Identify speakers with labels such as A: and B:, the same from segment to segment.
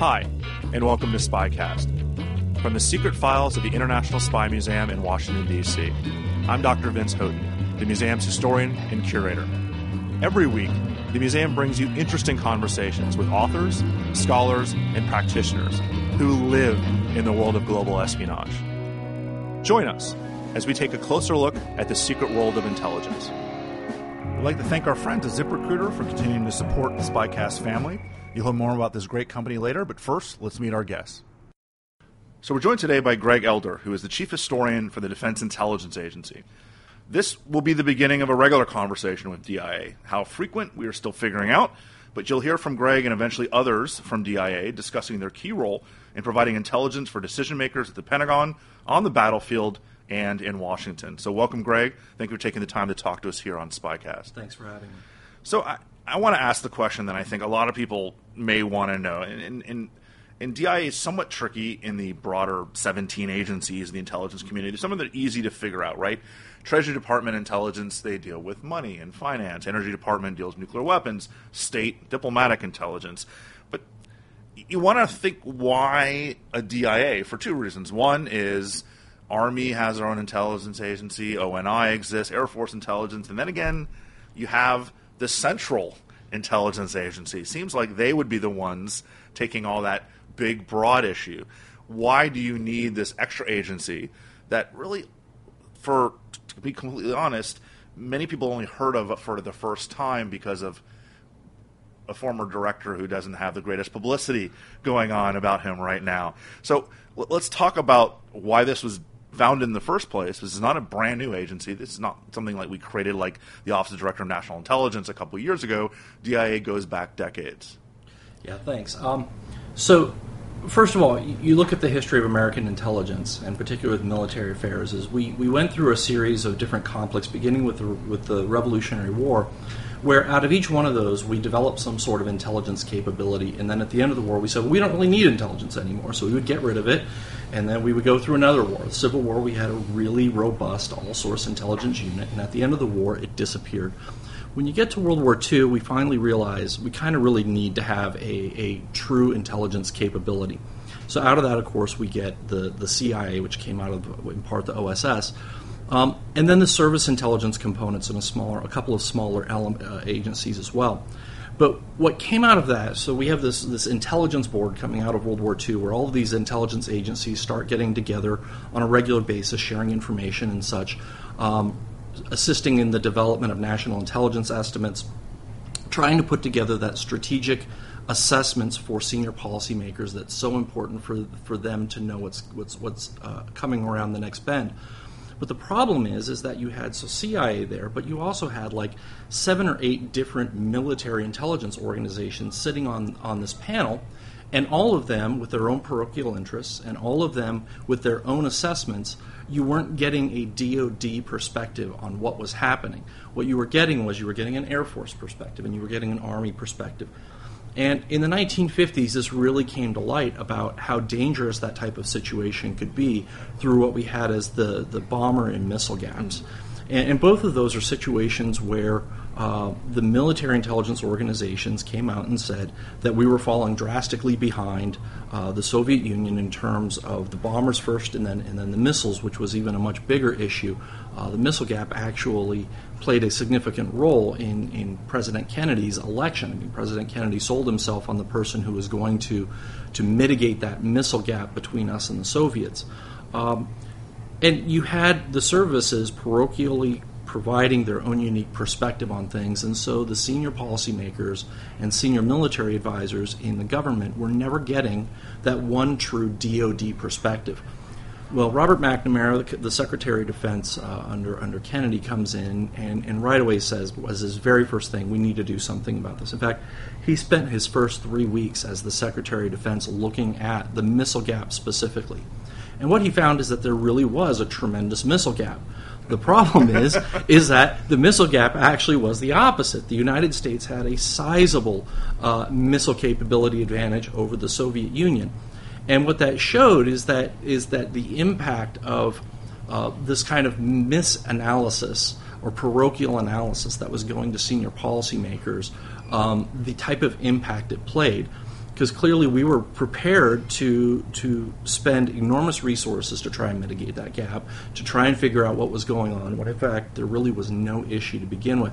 A: Hi, and welcome to Spycast. From the secret files of the International Spy Museum in Washington, D.C., I'm Dr. Vince Houghton, the museum's historian and curator. Every week, the museum brings you interesting conversations with authors, scholars, and practitioners who live in the world of global espionage. Join us as we take a closer look at the secret world of intelligence.
B: We'd like to thank our friends at ZipRecruiter for continuing to support the Spycast family. You'll hear more about this great company later, but first, let's meet our guests.
A: So, we're joined today by Greg Elder, who is the chief historian for the Defense Intelligence Agency. This will be the beginning of a regular conversation with DIA. How frequent, we are still figuring out, but you'll hear from Greg and eventually others from DIA discussing their key role in providing intelligence for decision makers at the Pentagon, on the battlefield, and in Washington. So, welcome, Greg. Thank you for taking the time to talk to us here on Spycast.
C: Thanks for having me.
A: So, I, I want to ask the question that I think a lot of people may want to know. And, and, and, DIA is somewhat tricky in the broader 17 agencies in the intelligence community. Some of them are easy to figure out, right? Treasury Department intelligence, they deal with money and finance. Energy Department deals with nuclear weapons. State diplomatic intelligence. But you want to think why a DIA for two reasons. One is Army has their own intelligence agency, ONI exists, Air Force intelligence, and then again, you have the central intelligence agency. Seems like they would be the ones taking all that big, broad issue. Why do you need this extra agency that really, for to be completely honest, many people only heard of for the first time because of a former director who doesn't have the greatest publicity going on about him right now. So let's talk about why this was founded in the first place. This is not a brand new agency. This is not something like we created like the Office of Director of National Intelligence a couple years ago. DIA goes back decades.
C: Yeah, thanks. Um, so, first of all, you look at the history of American intelligence, and particularly with military affairs. Is we, we went through a series of different conflicts, beginning with the, with the Revolutionary War, where out of each one of those we developed some sort of intelligence capability, and then at the end of the war we said well, we don't really need intelligence anymore, so we would get rid of it, and then we would go through another war. The Civil War we had a really robust all-source intelligence unit, and at the end of the war it disappeared. When you get to World War II, we finally realize we kind of really need to have a, a true intelligence capability. So out of that, of course, we get the, the CIA, which came out of in part the OSS. Um, and then the service intelligence components and a smaller, a couple of smaller uh, agencies as well. But what came out of that, so we have this this intelligence board coming out of World War II, where all of these intelligence agencies start getting together on a regular basis, sharing information and such, um, assisting in the development of national intelligence estimates, trying to put together that strategic assessments for senior policymakers that's so important for for them to know what's what's what's uh, coming around the next bend. But the problem is, is that you had so CIA there, but you also had like seven or eight different military intelligence organizations sitting on on this panel, and all of them with their own parochial interests, and all of them with their own assessments. You weren't getting a DoD perspective on what was happening. What you were getting was you were getting an Air Force perspective, and you were getting an Army perspective. And in the 1950s, this really came to light about how dangerous that type of situation could be through what we had as the, the bomber and missile gaps. And, and both of those are situations where uh, the military intelligence organizations came out and said that we were falling drastically behind uh, the Soviet Union in terms of the bombers first, and then and then the missiles, which was even a much bigger issue. Uh, the missile gap actually played a significant role in, in President Kennedy's election. I mean, President Kennedy sold himself on the person who was going to to mitigate that missile gap between us and the Soviets. Um, and you had the services parochially providing their own unique perspective on things. And so the senior policymakers and senior military advisors in the government were never getting that one true DoD perspective. Well, Robert McNamara, the Secretary of Defense uh, under under Kennedy, comes in and, and right away says, was his very first thing, we need to do something about this. In fact, he spent his first three weeks as the Secretary of Defense looking at the missile gap specifically. And what he found is that there really was a tremendous missile gap. The problem is, is that the missile gap actually was the opposite. The United States had a sizable uh, missile capability advantage over the Soviet Union, and what that showed is that is that the impact of uh, this kind of misanalysis or parochial analysis that was going to senior policymakers, um, the type of impact it played because clearly we were prepared to to spend enormous resources to try and mitigate that gap, to try and figure out what was going on. When in fact there really was no issue to begin with.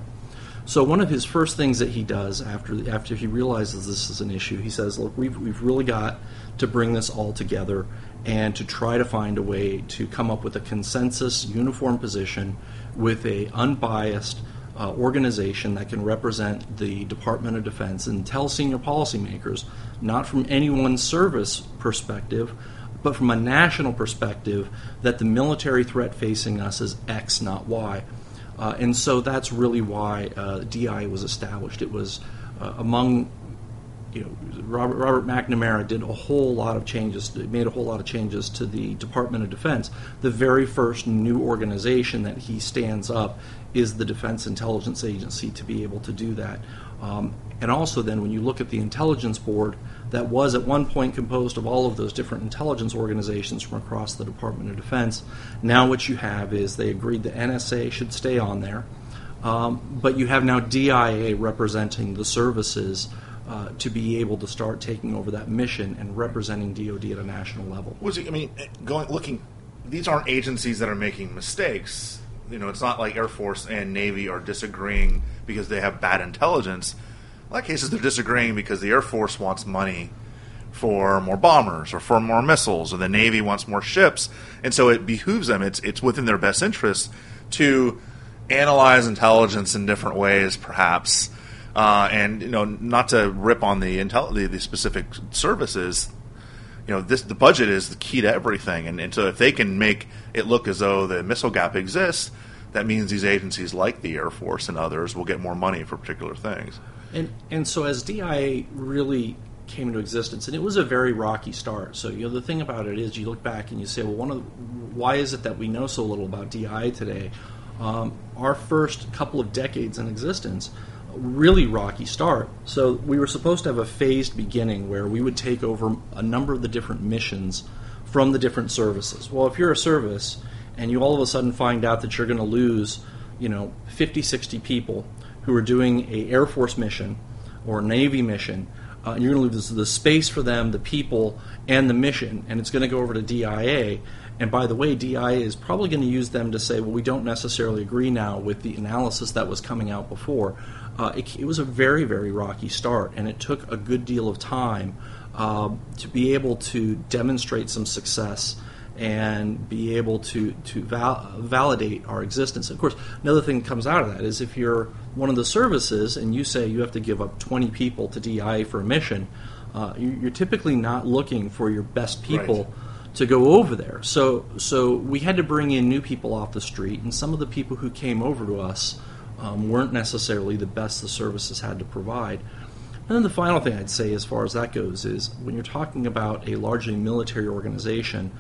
C: So one of his first things that he does after after he realizes this is an issue, he says, "Look, we've we've really got to bring this all together and to try to find a way to come up with a consensus, uniform position with a unbiased." Uh, organization that can represent the Department of Defense and tell senior policymakers not from any one service perspective, but from a national perspective, that the military threat facing us is X, not Y. Uh, and so that's really why uh, DI was established. It was uh, among, you know, Robert, Robert McNamara did a whole lot of changes, made a whole lot of changes to the Department of Defense. The very first new organization that he stands up is the Defense Intelligence Agency to be able to do that. Um, and also, then, when you look at the intelligence board, that was at one point composed of all of those different intelligence organizations from across the Department of Defense. Now, what you have is they agreed the NSA should stay on there, um, but you have now DIA representing the services. Uh, to be able to start taking over that mission and representing DoD at a national level.
A: Was it, I mean, going looking, these aren't agencies that are making mistakes. You know, it's not like Air Force and Navy are disagreeing because they have bad intelligence a lot of cases they're disagreeing because the Air Force wants money for more bombers or for more missiles, or the Navy wants more ships, and so it behooves them. It's it's within their best interest to analyze intelligence in different ways, perhaps, uh, and you know not to rip on the intel the, the specific services. You know, this the budget is the key to everything, and, and so if they can make it look as though the missile gap exists, that means these agencies like the Air Force and others will get more money for particular things.
C: And and so as DIA really came into existence, and it was a very rocky start. So you know the thing about it is, you look back and you say, well, one of the, why is it that we know so little about DIA today? Um, our first couple of decades in existence, really rocky start. So we were supposed to have a phased beginning where we would take over a number of the different missions from the different services. Well, if you're a service and you all of a sudden find out that you're going to lose, you know, 50, 60 people who are doing a Air Force mission or Navy mission, uh, and you're going to lose the space for them, the people, and the mission, and it's going to go over to DIA. And by the way, DIA is probably going to use them to say, well, we don't necessarily agree now with the analysis that was coming out before. Uh, it, it, was a very, very rocky start, and it took a good deal of time uh, to be able to demonstrate some success and be able to to val- validate our existence. Of course, another thing that comes out of that is if you're one of the services and you say you have to give up 20 people to DI for a mission, uh, you're typically not looking for your best people. Right. To go over there, so so we had to bring in new people off the street, and some of the people who came over to us um, weren't necessarily the best the services had to provide. And then the final thing I'd say, as far as that goes, is when you're talking about a largely military organization,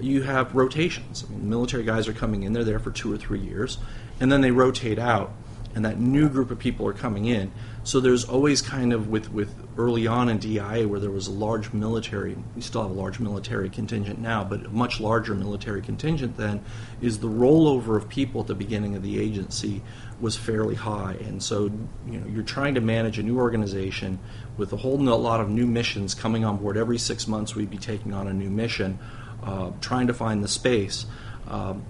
C: you have rotations. I mean, military guys are coming in, they're there for two or three years, and then they rotate out. and that new group of people are coming in. So there's always kind of with, with early on in DIA where there was a large military, we still have a large military contingent now, but a much larger military contingent then, is the rollover of people at the beginning of the agency was fairly high. And so, you know, you're trying to manage a new organization with a whole lot of new missions coming on board. Every six months we'd be taking on a new mission, uh, trying to find the space. Um,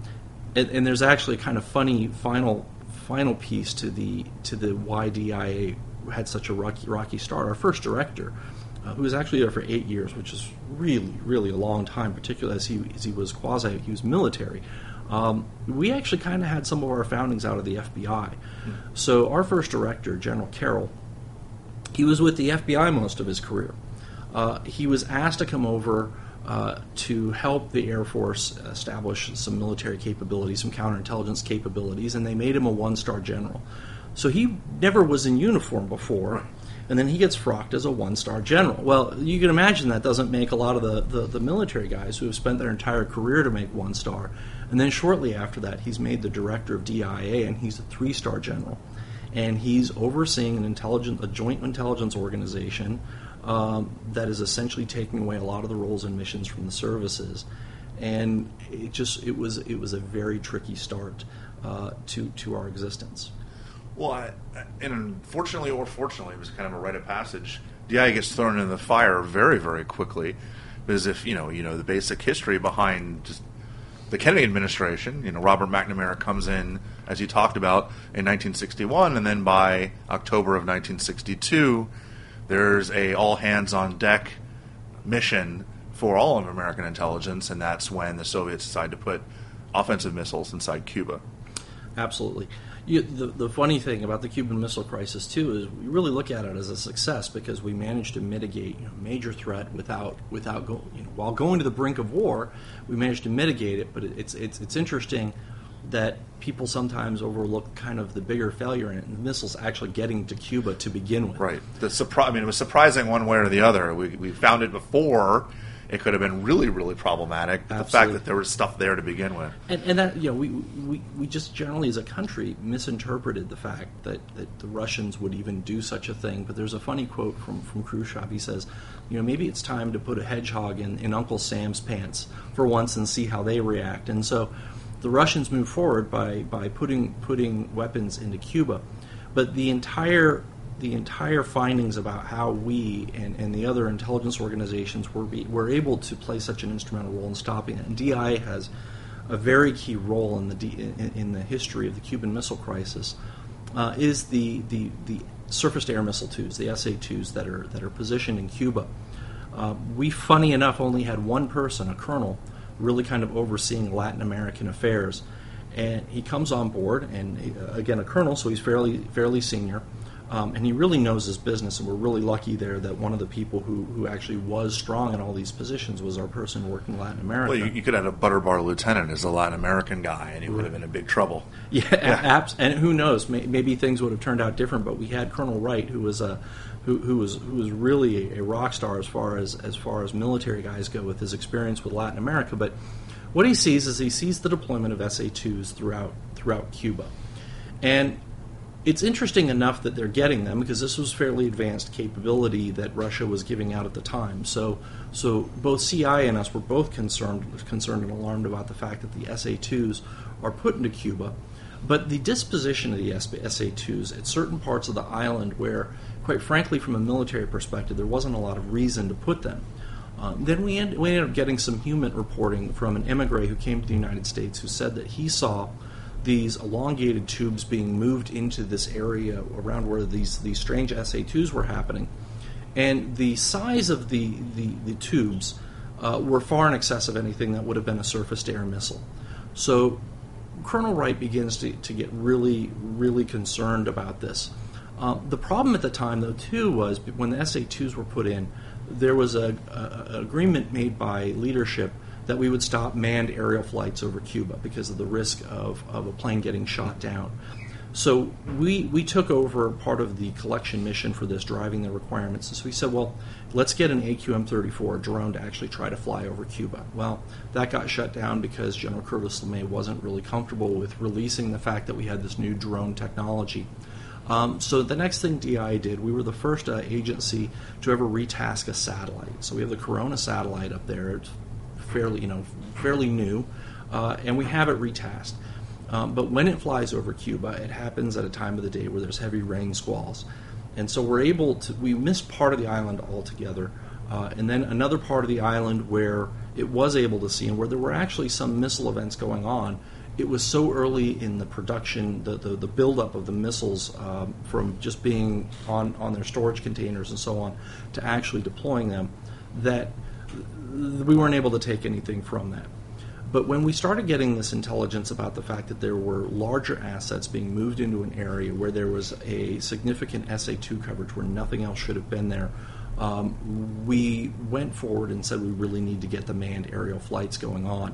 C: and, and there's actually kind of funny final final piece to the to the why DIA had such a rocky rocky start. Our first director, uh, who was actually there for eight years, which is really really a long time, particularly as he as he was quasi he was military. Um, we actually kind of had some of our foundings out of the FBI. Mm-hmm. So our first director, General Carroll, he was with the FBI most of his career. Uh, he was asked to come over uh, to help the Air Force establish some military capabilities, some counterintelligence capabilities, and they made him a one star general. So he never was in uniform before, and then he gets frocked as a one star general. Well, you can imagine that doesn't make a lot of the, the, the military guys who have spent their entire career to make one star. And then shortly after that, he's made the director of DIA, and he's a three star general. And he's overseeing an intelligent, a joint intelligence organization um, that is essentially taking away a lot of the roles and missions from the services. And it just it was it was a very tricky start uh, to to our existence.
A: Well, I, and unfortunately or fortunately, it was kind of a rite of passage. DI gets thrown in the fire very very quickly, because if you know you know the basic history behind just the Kennedy administration, you know Robert McNamara comes in as you talked about in 1961, and then by October of 1962 there's a all hands on deck mission for all of American intelligence, and that's when the Soviets decide to put offensive missiles inside Cuba.
C: Absolutely. You, the, the funny thing about the Cuban Missile Crisis too is we really look at it as a success because we managed to mitigate you know, major threat without without go, you know, while going to the brink of war, we managed to mitigate it. But it, it's it's it's interesting that people sometimes overlook kind of the bigger failure in it, and the missiles actually getting to Cuba to begin with.
A: Right. The surprise. I mean, it was surprising one way or the other. We, we found it before. It could have been really, really problematic. Absolutely. The fact that there was stuff there to begin with,
C: and, and that you know, we, we we just generally as a country misinterpreted the fact that, that the Russians would even do such a thing. But there's a funny quote from from Khrushchev. He says, you know, maybe it's time to put a hedgehog in, in Uncle Sam's pants for once and see how they react. And so the Russians moved forward by, by putting putting weapons into Cuba, but the entire the entire findings about how we and, and the other intelligence organizations were be, were able to play such an instrumental role in stopping it. And DI has a very key role in the in, in the history of the Cuban Missile Crisis. Uh, is the, the the surface-to-air missile twos, the SA-2s that are that are positioned in Cuba. Uh, we, funny enough, only had one person, a colonel, really kind of overseeing Latin American affairs. And he comes on board, and he, uh, again, a colonel, so he's fairly fairly senior, um, and he really knows his business. And we're really lucky there that one of the people who, who actually was strong in all these positions was our person working Latin America.
A: Well, you, you could have a butter bar lieutenant as a Latin American guy, and he would have been in big trouble.
C: Yeah, yeah. Abs- and who knows? May, maybe things would have turned out different. But we had Colonel Wright, who was a who, who was who was really a, rock star as far as as far as military guys go with his experience with Latin America, but what he sees is he sees the deployment of SA-2s throughout throughout Cuba, and it's interesting enough that they're getting them because this was fairly advanced capability that Russia was giving out at the time. So, so both CI and us were both concerned concerned and alarmed about the fact that the SA-2s are put into Cuba, but the disposition of the SA-2s at certain parts of the island where, quite frankly, from a military perspective, there wasn't a lot of reason to put them. Um, then we, end, we ended up getting some human reporting from an emigre who came to the United States who said that he saw these elongated tubes being moved into this area around where these, these strange SA2s were happening. And the size of the, the, the tubes uh, were far in excess of anything that would have been a surface to air missile. So Colonel Wright begins to, to get really, really concerned about this. Uh, the problem at the time, though, too, was when the SA 2s were put in, there was an agreement made by leadership that we would stop manned aerial flights over Cuba because of the risk of, of a plane getting shot down. So we, we took over part of the collection mission for this, driving the requirements. And so we said, well, let's get an AQM-34 drone to actually try to fly over Cuba. Well, that got shut down because General Curtis LeMay wasn't really comfortable with releasing the fact that we had this new drone technology. Um, so the next thing DI did, we were the first uh, agency to ever retask a satellite. So we have the Corona satellite up there. It's fairly, you know, fairly new, uh, and we have it retasked. Um, but when it flies over Cuba, it happens at a time of the day where there's heavy rain squalls. And so we're able to, we missed part of the island altogether. Uh, and then another part of the island where it was able to see and where there were actually some missile events going on. It was so early in the production, the, the, the buildup of the missiles um, from just being on, on their storage containers and so on to actually deploying them that we weren't able to take anything from that. But when we started getting this intelligence about the fact that there were larger assets being moved into an area where there was a significant SA2 coverage where nothing else should have been there, um, we went forward and said we really need to get the manned aerial flights going on.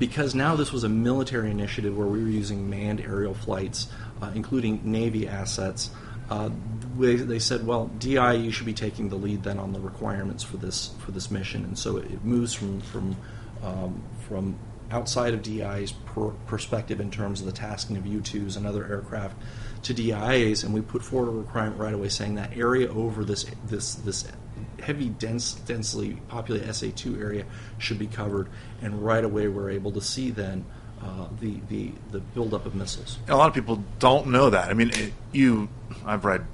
C: Because now this was a military initiative where we were using manned aerial flights, uh, including Navy assets, uh, they, they, said, well, DI, you should be taking the lead then on the requirements for this for this mission, and so it moves from from um, from outside of DI's per- perspective in terms of the tasking of U-2s and other aircraft to DIAs, and we put forward a requirement right away saying that area over this this this heavy, dense, densely populated SA2 area should be covered, and right away we're able to see then uh, the the the buildup of missiles.
A: A lot of people don't know that. I mean, it, you, I've read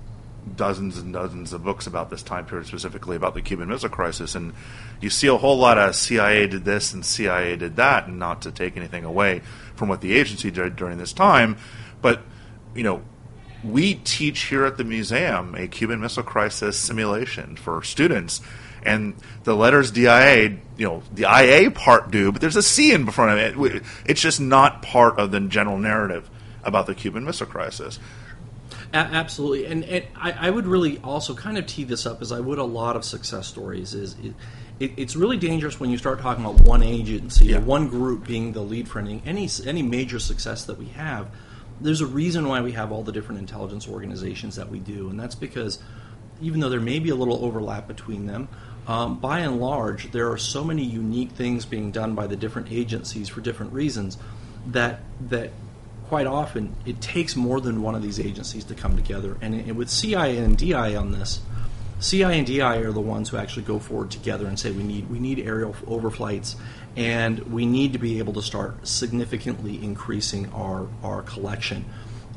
A: dozens and dozens of books about this time period, specifically about the Cuban Missile Crisis, and you see a whole lot of CIA did this and CIA did that, and not to take anything away from what the agency did during this time, but you know, we teach here at the museum a Cuban Missile Crisis simulation for students. And the letters DIA, you know, the IA part do, but there's a C in front of it. It's just not part of the general narrative about the Cuban Missile Crisis.
C: A- absolutely, and, and I, I, would really also kind of tee this up as I would a lot of success stories. Is it, it, it's really dangerous when you start talking about one agency yeah. or one group being the lead for any, any any major success that we have. There's a reason why we have all the different intelligence organizations that we do, and that's because even though there may be a little overlap between them, um, by and large, there are so many unique things being done by the different agencies for different reasons that that quite often it takes more than one of these agencies to come together. And, and with CIA and DI on this, CIA and DI are the ones who actually go forward together and say we need we need aerial overflights, and we need to be able to start significantly increasing our our collection.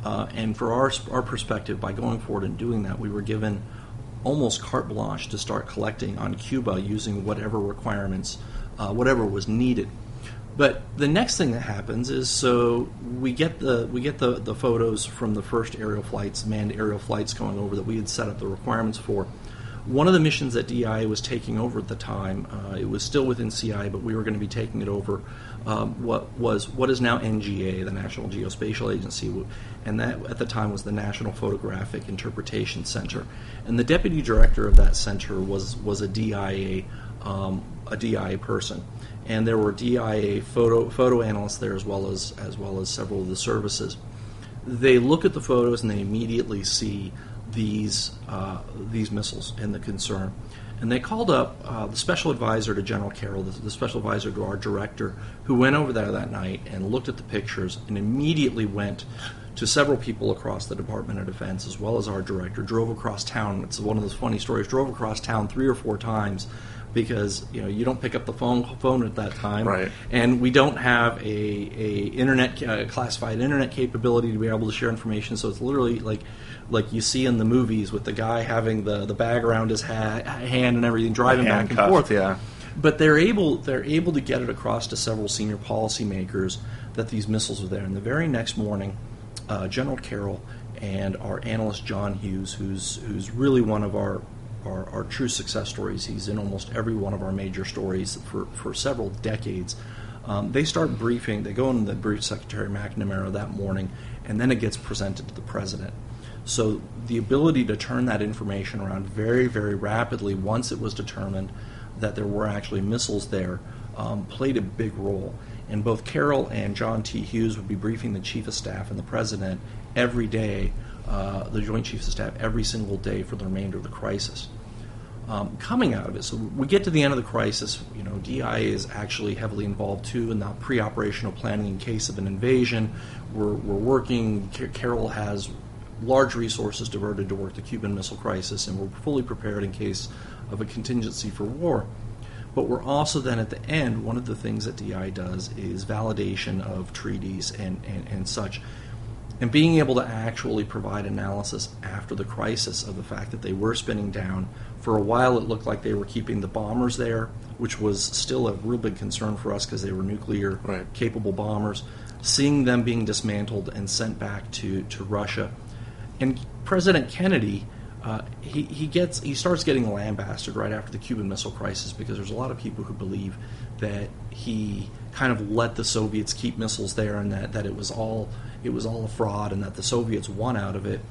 C: Uh, and for our our perspective, by going forward and doing that, we were given almost carte blanche to start collecting on Cuba using whatever requirements, uh, whatever was needed. But the next thing that happens is so we get the we get the, the photos from the first aerial flights, manned aerial flights going over that we had set up the requirements for. One of the missions that DI was taking over at the time, uh, it was still within CI, but we were going to be taking it over. Um, what was what is now NGA, the National Geospatial Agency, and that at the time was the National Photographic Interpretation Center. And the deputy director of that center was was a DIA um, a DIA person and there were DIA photo photo analysts there as well as as well as several of the services. They look at the photos and they immediately see these uh, these missiles and the concern. And they called up uh, the special advisor to General Carroll, the, the, special advisor to our director, who went over there that night and looked at the pictures and immediately went to several people across the Department of Defense, as well as our director, drove across town. It's one of those funny stories. Drove across town three or four times because you know you don't pick up the phone phone at that time,
A: right.
C: and we don't have a, a internet uh, classified internet capability to be able to share information. So it's literally like like you see in the movies with the guy having the, the bag around his ha- hand and everything, driving back and forth.
A: Yeah.
C: But they're able they're able to get it across to several senior policymakers that these missiles are there. And the very next morning, uh, General Carroll and our analyst John Hughes, who's who's really one of our our, our true success stories. He's in almost every one of our major stories for, for several decades. Um, they start briefing, they go in the brief Secretary McNamara that morning, and then it gets presented to the president. So the ability to turn that information around very, very rapidly once it was determined that there were actually missiles there um, played a big role. And both Carroll and John T. Hughes would be briefing the Chief of Staff and the President every day, uh, the Joint Chiefs of Staff, every single day for the remainder of the crisis. Um, coming out of it, so we get to the end of the crisis. You know, DI is actually heavily involved too in the pre-operational planning in case of an invasion. We're, we're working. Carroll has large resources diverted to work the Cuban Missile Crisis, and we're fully prepared in case of a contingency for war. But we're also then at the end, one of the things that DI does is validation of treaties and, and, and such. And being able to actually provide analysis after the crisis of the fact that they were spinning down. For a while, it looked like they were keeping the bombers there, which was still a real big concern for us because they were nuclear right. capable bombers. Seeing them being dismantled and sent back to, to Russia. And President Kennedy uh, he, he gets he starts getting lambasted right after the Cuban Missile Crisis because there's a lot of people who believe that he kind of let the Soviets keep missiles there and that, that it was all it was all a fraud and that the Soviets won out of it.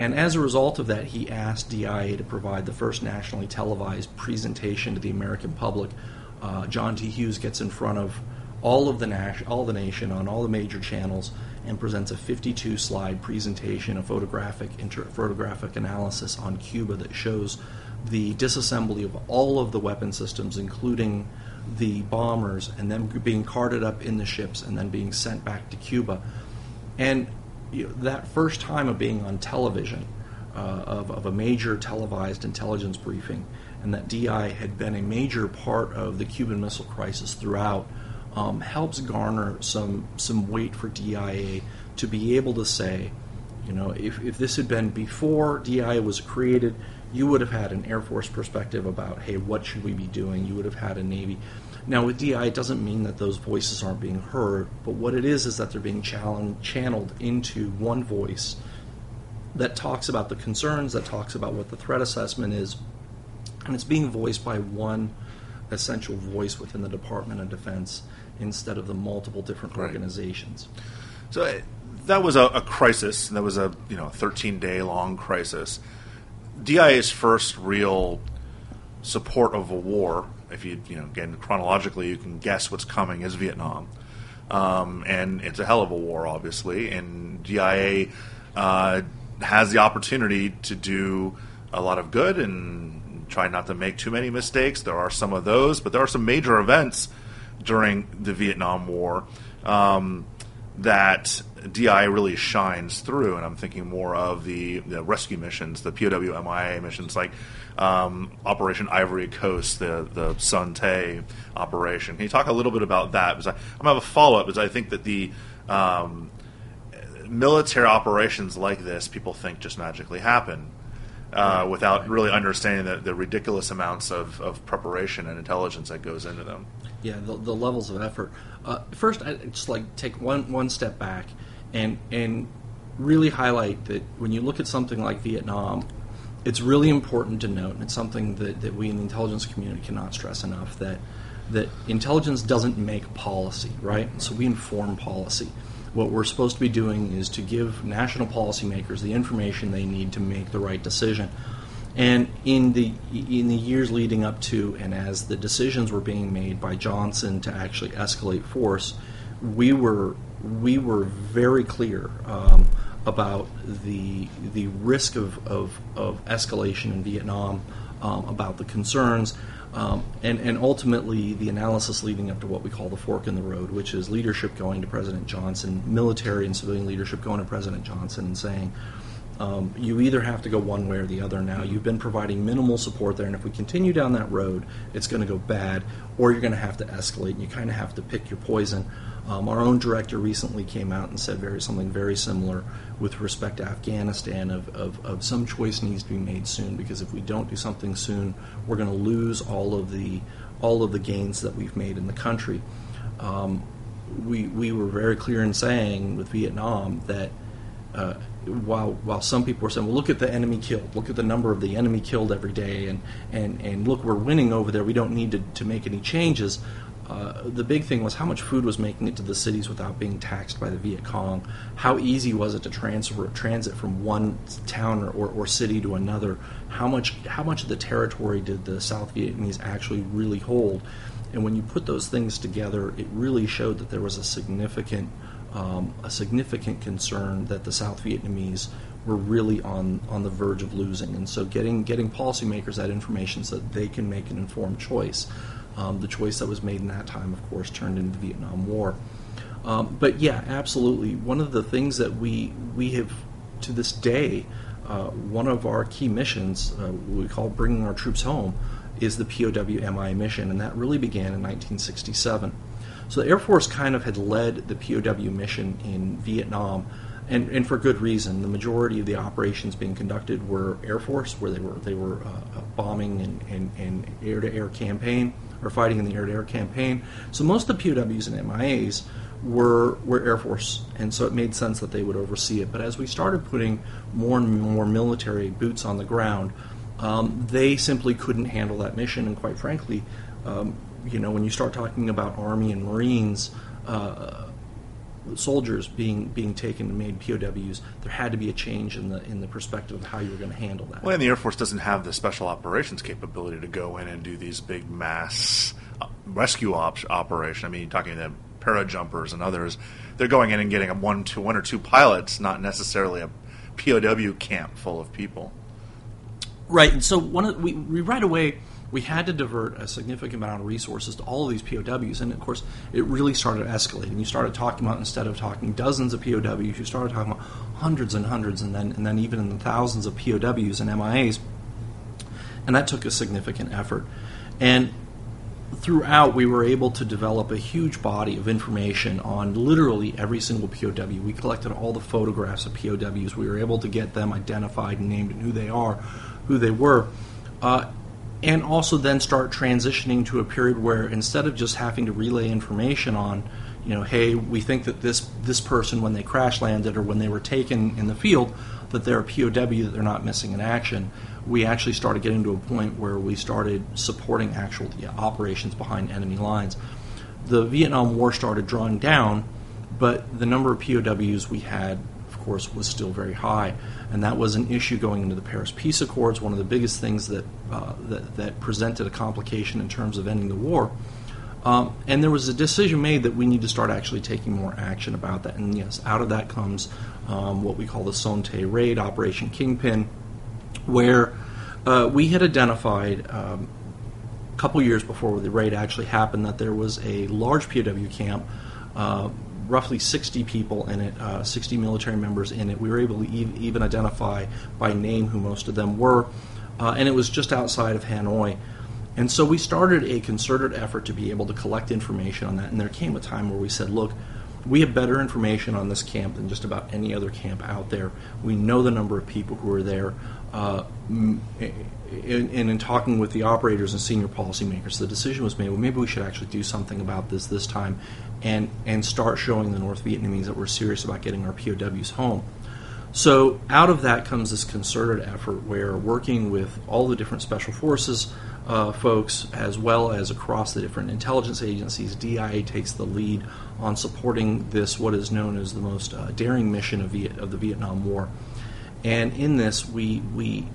C: And as a result of that, he asked DIA to provide the first nationally televised presentation to the American public. Uh, John T. Hughes gets in front of all of the nas- all the nation on all the major channels and presents a 52 slide presentation, a photographic inter- photographic analysis on Cuba that shows the disassembly of all of the weapon systems, including the bombers, and then being carted up in the ships and then being sent back to Cuba. And you know, that first time of being on television, uh, of, of a major televised intelligence briefing, and that DI had been a major part of the Cuban Missile Crisis throughout um, helps garner some some weight for DIA to be able to say, you know, if, if this had been before DIA was created, you would have had an Air Force perspective about, hey, what should we be doing? You would have had a Navy. Now, with DI, it doesn't mean that those voices aren't being heard, but what it is is that they're being channeled into one voice that talks about the concerns, that talks about what the threat assessment is, and it's being voiced by one essential voice within the Department of Defense instead of the multiple different right. organizations.
A: So that was a, a, crisis. That was a you know 13 day long crisis. DIA's first real support of a war, if you you know again chronologically, you can guess what's coming is Vietnam, um, and it's a hell of a war, obviously. And DIA uh, has the opportunity to do a lot of good and try not to make too many mistakes. There are some of those, but there are some major events during the Vietnam War um, that DI really shines through, and I'm thinking more of the, the rescue missions, the POW MIA missions, like um, Operation Ivory Coast, the the Son Tay operation. Can you talk a little bit about that? Because I, am gonna have a follow up, because I think that the um, military operations like this, people think just magically happen. Uh, without really understanding the, the ridiculous amounts of, of preparation and intelligence that goes into them.
C: Yeah, the, the levels of effort. Uh, first, I just like take one one step back and and really highlight that when you look at something like Vietnam, it's really important to note, and it's something that, that we in the intelligence community cannot stress enough that that intelligence doesn't make policy, right? So we inform policy. What we're supposed to be doing is to give national policymakers the information they need to make the right decision. And in the in the years leading up to and as the decisions were being made by Johnson to actually escalate force, we were we were very clear um, about the the risk of, of, of escalation in Vietnam, um, about the concerns, um, and and ultimately the analysis leading up to what we call the fork in the road, which is leadership going to President Johnson, military and civilian leadership going to President Johnson and saying um, you either have to go one way or the other now. You've been providing minimal support there, and if we continue down that road, it's going to go bad, or you're going to have to escalate, and you kind of have to pick your poison. Um, our own director recently came out and said very something very similar with respect to Afghanistan of, of, of some choice needs to be made soon because if we don't do something soon, we're going to lose all of the all of the gains that we've made in the country. Um, we we were very clear in saying with Vietnam that. Uh, while while some people were saying, well, look at the enemy killed, look at the number of the enemy killed every day, and and, and look, we're winning over there. We don't need to, to make any changes. Uh, the big thing was how much food was making it to the cities without being taxed by the Viet Cong. How easy was it to transfer transit from one town or, or, or city to another? How much how much of the territory did the South Vietnamese actually really hold? And when you put those things together, it really showed that there was a significant, um, a significant concern that the South Vietnamese were really on, on the verge of losing. And so getting, getting policymakers that information so that they can make an informed choice. Um, the choice that was made in that time, of course, turned into the Vietnam War. Um, but yeah, absolutely. One of the things that we we have to this day, uh, one of our key missions, uh, we call bringing our troops home, is the POW MI mission, and that really began in 1967. So the Air Force kind of had led the POW mission in Vietnam, and, and for good reason. The majority of the operations being conducted were Air Force, where they were they were uh, bombing and, and, air to air campaign or fighting in the air to air campaign. So most of the POWs and MIAs were were Air Force, and so it made sense that they would oversee it. But as we started putting more and more military boots on the ground, um, they simply couldn't handle that mission. And quite frankly, um, you know, when you start talking about Army and Marines. Uh, soldiers being being taken and made POWs, there had to be a change in the in the perspective of how you were going to handle that.
A: Well, and the Air Force doesn't have the special operations capability to go in and do these big mass uh, rescue op- operation. I mean, talking to parajumpers and others, they're going in and getting a one, two, one or two pilots, not necessarily a POW camp full of people.
C: Right, and so one of, we, we right away we had to divert a significant amount of resources to all of these POWs, and of course, it really started escalating. You started talking about instead of talking dozens of POWs, you started talking about hundreds and hundreds, and then and then even in the thousands of POWs and MIAs, and that took a significant effort. And throughout, we were able to develop a huge body of information on literally every single POW. We collected all the photographs of POWs. We were able to get them identified and named and who they are, who they were. Uh, and also then start transitioning to a period where instead of just having to relay information on, you know, hey, we think that this this person when they crash landed or when they were taken in the field, that they're a POW, that they're not missing in action we actually started getting to a point where we started supporting actual operations behind enemy lines. The Vietnam War started drawing down, but the number of POWs we had, of course, was still very high, and that was an issue going into the Paris Peace Accords. One of the biggest things that uh, that, that, presented a complication in terms of ending the war. Um, and there was a decision made that we need to start actually taking more action about that. And yes, out of that comes um, what we call the Son Tay Raid, Operation Kingpin, where uh, we had identified um, a couple years before the raid actually happened that there was a large POW camp, uh, roughly 60 people in it, uh, 60 military members in it. We were able to e- even identify by name who most of them were, uh, and it was just outside of Hanoi. And so we started a concerted effort to be able to collect information on that. And there came a time where we said, look, we have better information on this camp than just about any other camp out there. We know the number of people who are there. Uh, and in talking with the operators and senior policymakers, the decision was made. Well, maybe we should actually do something about this this time, and and start showing the North Vietnamese that we're serious about getting our POWs home. So out of that comes this concerted effort where working with all the different special forces uh, folks, as well as across the different intelligence agencies, DIA takes the lead on supporting this, what is known as the most uh, daring mission of, Viet- of the Vietnam War. And in this, we, we,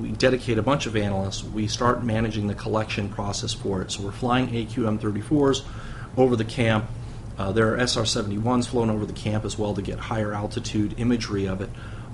C: we dedicate a bunch of analysts. We start managing the collection process for it. So we're flying AQM 34s over the camp. Uh, there are SR 71s flown over the camp as well to get higher altitude imagery of it.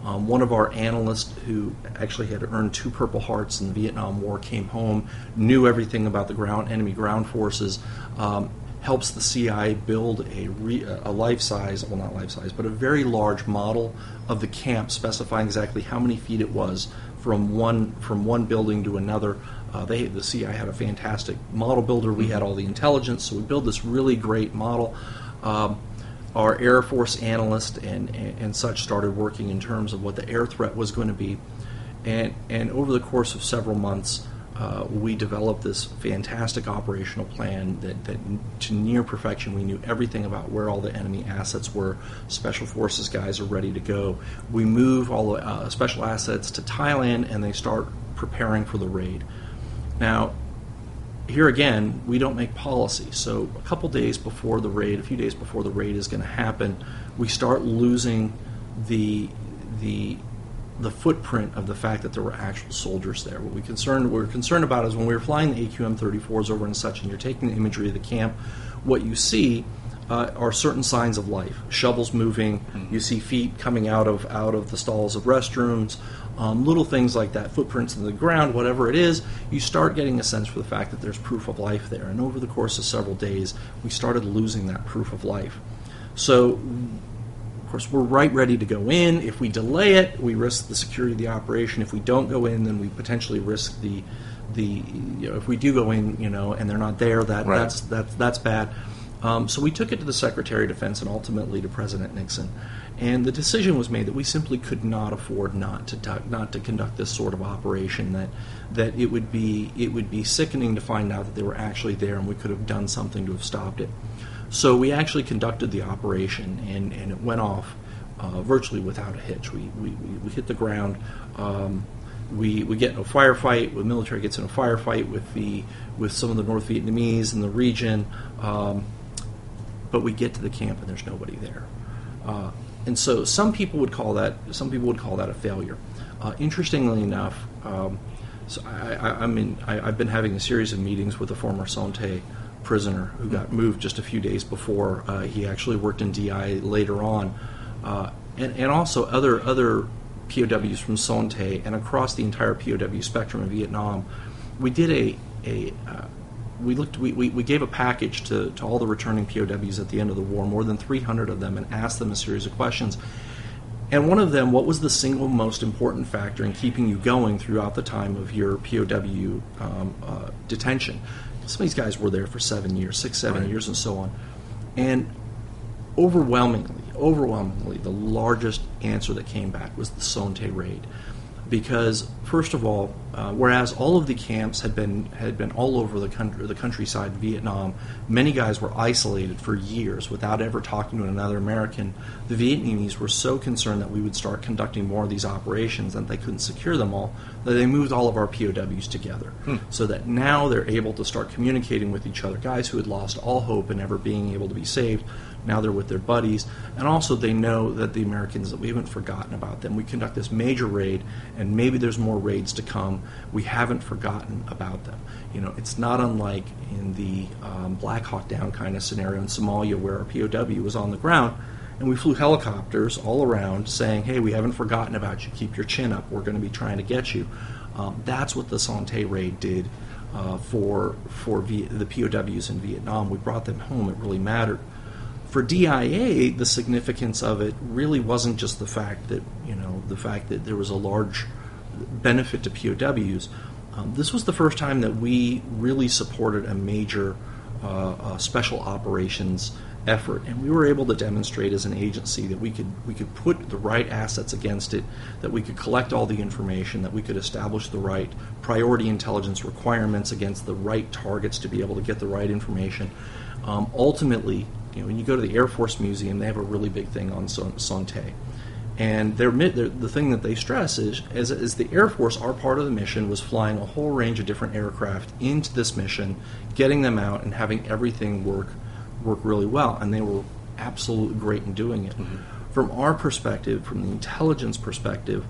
C: Um, one of our analysts, who actually had earned two Purple Hearts in the Vietnam War, came home, knew everything about the ground enemy ground forces, um, helps the CI build a, re, a life size, well, not life size, but a very large model of the camp, specifying exactly how many feet it was from one from one building to another. Uh, they the CI had a fantastic model builder. We had all the intelligence, so we built this really great model. Um, our Air Force analyst and, and, and such started working in terms of what the air threat was going to be, and and over the course of several months, uh, we developed this fantastic operational plan that, that to near perfection we knew everything about where all the enemy assets were. Special forces guys are ready to go. We move all the uh, special assets to thailand and they start preparing for the raid. Now here again we don't make policy. So a couple days before the raid a few days before the raid is going to happen we start losing the the the footprint of the fact that there were actual soldiers there. What we concerned we were concerned about is when we were flying the AQM-34s over and such, and you're taking the imagery of the camp, what you see uh, are certain signs of life. Shovels moving, mm-hmm. you see feet coming out of out of the stalls of restrooms, um, little things like that, footprints in the ground, whatever it is. You start getting a sense for the fact that there's proof of life there. And over the course of several days, we started losing that proof of life. So course, we're right ready to go in. If we delay it, we risk the security of the operation. If we don't go in, then we potentially risk the the you know, if we do go in, you know, and they're not there, that right. that's that's that's bad. Um, so we took it to the Secretary of Defense and ultimately to President Nixon, and the decision was made that we simply could not afford not to not to conduct this sort of operation. That that it would be it would be sickening to find out that they were actually there, and we could have done something to have stopped it. So we actually conducted the operation, and, and it went off uh, virtually without a hitch. We, we, we hit the ground. Um, we, we get in a firefight. The military gets in a firefight with the with some of the North Vietnamese in the region, um, but we get to the camp and there's nobody there. Uh, and so some people would call that some people would call that a failure. Uh, interestingly enough, um, so I, I, I mean I, have been having a series of meetings with the former Son Tay prisoner who got moved just a few days before. Uh, he actually worked in DI later on, uh, and, and also other other POWs from Son Tay and across the entire POW spectrum in Vietnam. We did a a uh, we looked we, we, we, gave a package to, to all the returning POWs at the end of the war, more than 300 of them, and asked them a series of questions. And one of them, what was the single most important factor in keeping you going throughout the time of your POW um, uh, detention? Some of these guys were there for seven years, six, seven right. years, and so on. And overwhelmingly, overwhelmingly, the largest answer that came back was the Son Tay raid because first of all, uh, whereas all of the camps had been had been all over the country, the countryside, Vietnam, many guys were isolated for years without ever talking to another American. The Vietnamese were so concerned that we would start conducting more of these operations and they couldn't secure them all that they moved all of our POWs together, hmm. so that now they're able to start communicating with each other. Guys who had lost all hope in ever being able to be saved now they're with their buddies, and also they know that the Americans that we haven't forgotten about them. We conduct this major raid, and maybe there's more raids to come. We haven't forgotten about them. You know, it's not unlike in the um, Black Hawk Down kind of scenario in Somalia, where our POW was on the ground. And we flew helicopters all around saying, hey, we haven't forgotten about you. Keep your chin up. We're going to be trying to get you. Um, that's what the Son Tay raid did uh, for for v- the POWs in Vietnam. We brought them home. It really mattered for DIA, the significance of it really wasn't just the fact that you know the fact that there was a large benefit to POWs. Um, this was the first time that we really supported a major uh, uh, special operations effort, and we were able to demonstrate as an agency that we could we could put the right assets against it, that we could collect all the information, that we could establish the right priority intelligence requirements against the right targets to be able to get the right information. Um, ultimately, you know, when you go to the Air Force Museum, they have a really big thing on Son Tay. And the thing that they stress is, is, is the Air Force, our part of the mission was flying a whole range of different aircraft into this mission, getting them out, and having everything work work really well. And they were absolutely great in doing it. Mm-hmm. From our perspective, from the intelligence perspective,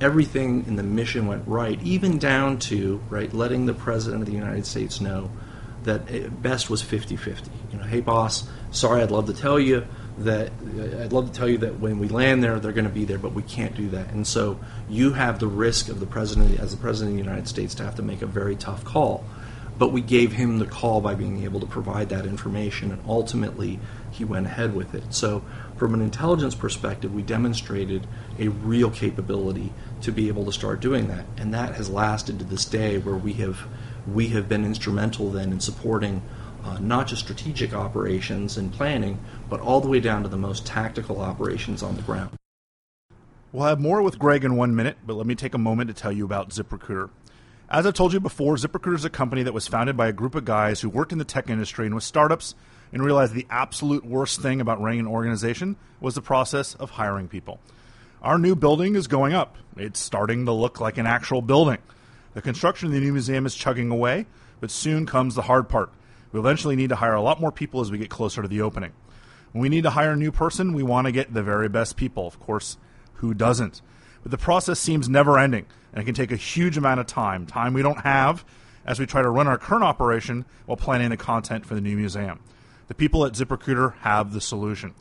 C: everything in the mission went right, even down to right letting the president of the United States know that best was 50-50. You know, hey boss, sorry, I'd love to tell you that I'd love to tell you that when we land there, they're going to be there, but we can't do that. And so you have the risk of the president, as the president of the United States, to have to make a very tough call. But we gave him the call by being able to provide that information, and ultimately he went ahead with it. So, from an intelligence perspective, we demonstrated a real capability to be able to start doing that, and that has lasted to this day, where we have we have been instrumental then in supporting uh, not just strategic operations and planning, but all the way down to the most tactical operations on the ground.
B: We'll have more with Greg in one minute, but let me take a moment to tell you about ZipRecruiter. As I've told you before, ZipRecruiter is a company that was founded by a group of guys who worked in the tech industry and with startups and realized the absolute worst thing about running an organization was the process of hiring people. Our new building is going up. It's starting to look like an actual building. The construction of the new museum is chugging away, but soon comes the hard part. We eventually need to hire a lot more people as we get closer to the opening. When we need to hire a new person, we want to get the very best people. Of course, who doesn't? But the process seems never ending, and it can take a huge amount of time, time we don't have as we try to run our current operation while planning the content for the new museum. The people at ZipRecruiter have the solution.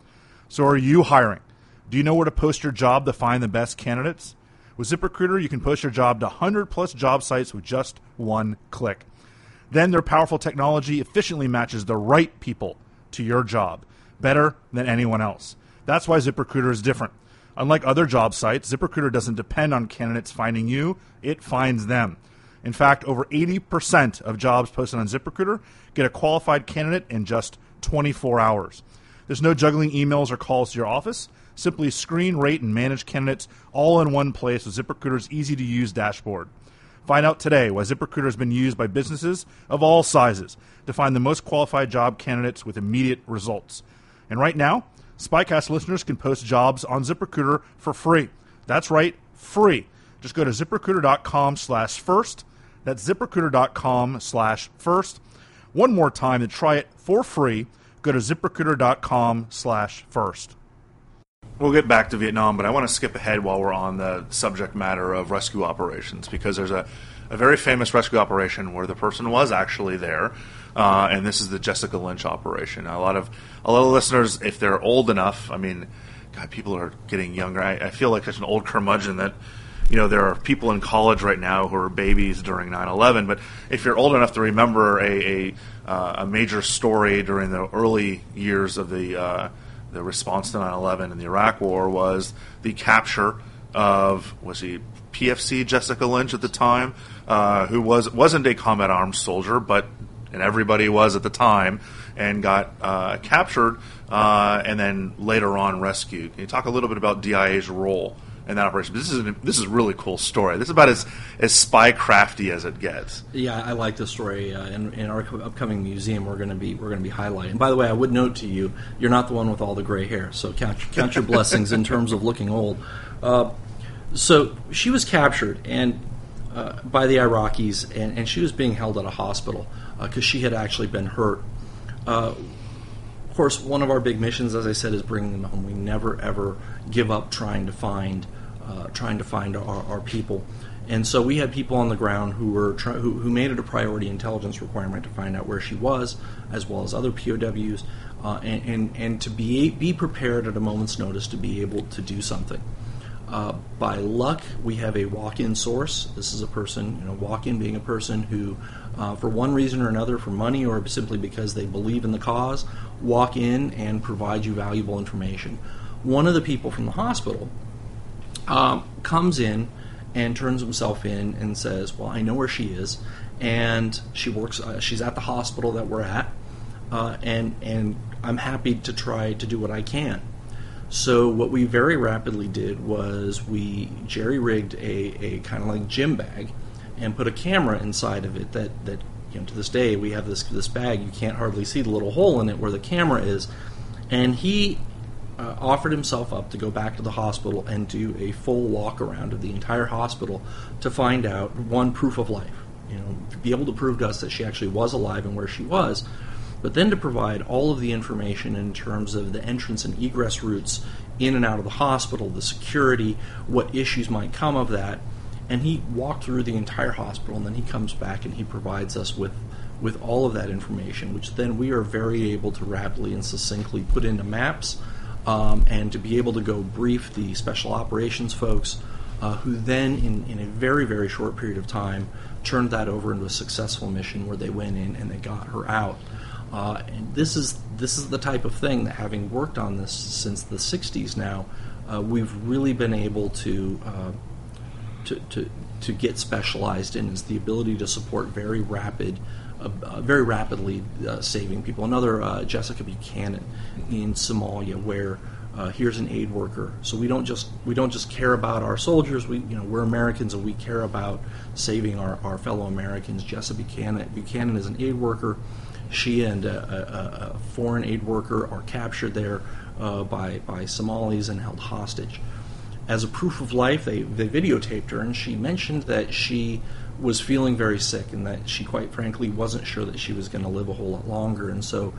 B: So are you hiring? Do you know where to post your job to find the best candidates? With ZipRecruiter, you can post your job to 100 plus job sites with just one click. Then their powerful technology efficiently matches the right people to your job better than anyone else. That's why ZipRecruiter is different. Unlike other job sites, ZipRecruiter doesn't depend on candidates finding you, it finds them. In fact, over 80% of jobs posted on ZipRecruiter get a qualified candidate in just 24 hours. There's no juggling emails or calls to your office. Simply screen, rate, and manage candidates all in one place with ZipRecruiter's easy to use dashboard. Find out today why ZipRecruiter has been used by businesses of all sizes to find the most qualified job candidates with immediate results. And right now, Spycast listeners can post jobs on ZipRecruiter for free. That's right, free. Just go to ziprecruiter.com slash first. That's ziprecruiter.com slash first. One more time to try it for free, go to ziprecruiter.com slash first.
A: We'll get back to Vietnam, but I want to skip ahead while we're on the subject matter of rescue operations because there's a, a very famous rescue operation where the person was actually there, uh, and this is the Jessica Lynch operation. A lot of a lot of listeners, if they're old enough, I mean, God, people are getting younger. I, I feel like such an old curmudgeon that you know, there are people in college right now who are babies during 9/11. But if you're old enough to remember a a, uh, a major story during the early years of the uh, the response to 9/11 and the Iraq War was the capture of was he PFC Jessica Lynch at the time, uh, who was wasn't a combat arms soldier, but and everybody was at the time, and got uh, captured uh, and then later on rescued. Can you talk a little bit about DIA's role? In that operation. But This is a, this is a really cool story. This is about as as spy crafty as it gets.
C: Yeah, I like this story. Uh, in, in our upcoming museum, we're going to be we're going to be highlighting. by the way, I would note to you, you're not the one with all the gray hair, so count count your blessings in terms of looking old. Uh, so she was captured and uh, by the Iraqis, and, and, she was being held at a hospital because uh, she had actually been hurt. Of course, one of our big missions, as I said, is bringing them home. We never ever give up trying to find uh, trying to find our, our, people. And so we had people on the ground who were try- who, who, made it a priority intelligence requirement to find out where she was, as well as other POWs, uh, and, and, and to be be prepared at a moment's notice to be able to do something. Uh, by luck, we have a walk-in source. This is a person, you know, walk-in being a person who, uh, for one reason or another, for money or simply because they believe in the cause, walk in and provide you valuable information. One of the people from the hospital um, comes in and turns himself in and says, "Well, I know where she is, and she works. Uh, she's at the hospital that we're at, uh, and and I'm happy to try to do what I can." So what we very rapidly did was we jerry rigged a, a kind of like gym bag, and put a camera inside of it that that you know to this day we have this this bag you can't hardly see the little hole in it where the camera is, and he uh, offered himself up to go back to the hospital and do a full walk around of the entire hospital to find out one proof of life. You know, be able to prove to us that she actually was alive and where she was, but then to provide all of the information in terms of the entrance and egress routes in and out of the hospital, the security, what issues might come of that. And he walked through the entire hospital, and then he comes back and he provides us with with all of that information, which then we are very able to rapidly and succinctly put into maps um, and to be able to go brief the special operations folks, uh, who then, in, in a very, very short period of time, turned that over into a successful mission where they went in and they got her out. Uh, and this is this is the type of thing that, having worked on this since the '60s now, uh, we've really been able to, uh, to, to to get specialized in is the ability to support very rapid uh, very rapidly uh, saving people. Another uh, Jessica Buchanan in Somalia, where uh, here's an aid worker. So we don't just we don't just care about our soldiers. We you know we're Americans and we care about saving our, our fellow Americans. Jessica Buchanan Buchanan is an aid worker. She and a, a, a foreign aid worker are captured there uh, by by Somalis and held hostage. As a proof of life, they they videotaped her, and she mentioned that she was feeling very sick and that she quite frankly wasn't sure that she was going to live a whole lot longer and so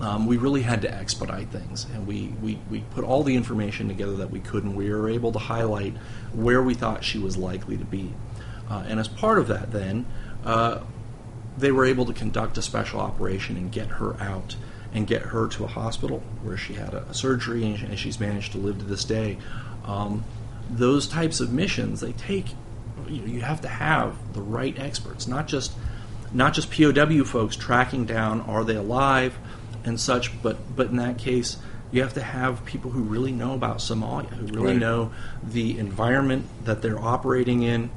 C: um, we really had to expedite things, and we, we, we put all the information together that we could, and we were able to highlight where we thought she was likely to be. Uh, and as part of that, then, uh, they were able to conduct a special operation and get her out and get her to a hospital where she had a, a surgery and, and, she's managed to live to this day. Um, those types of missions, they take, you, know, you have to have the right experts, not just not just POW folks tracking down are they alive and such, but but in that case, you have to have people who really know about Somalia, who really right. know the environment that they're operating in,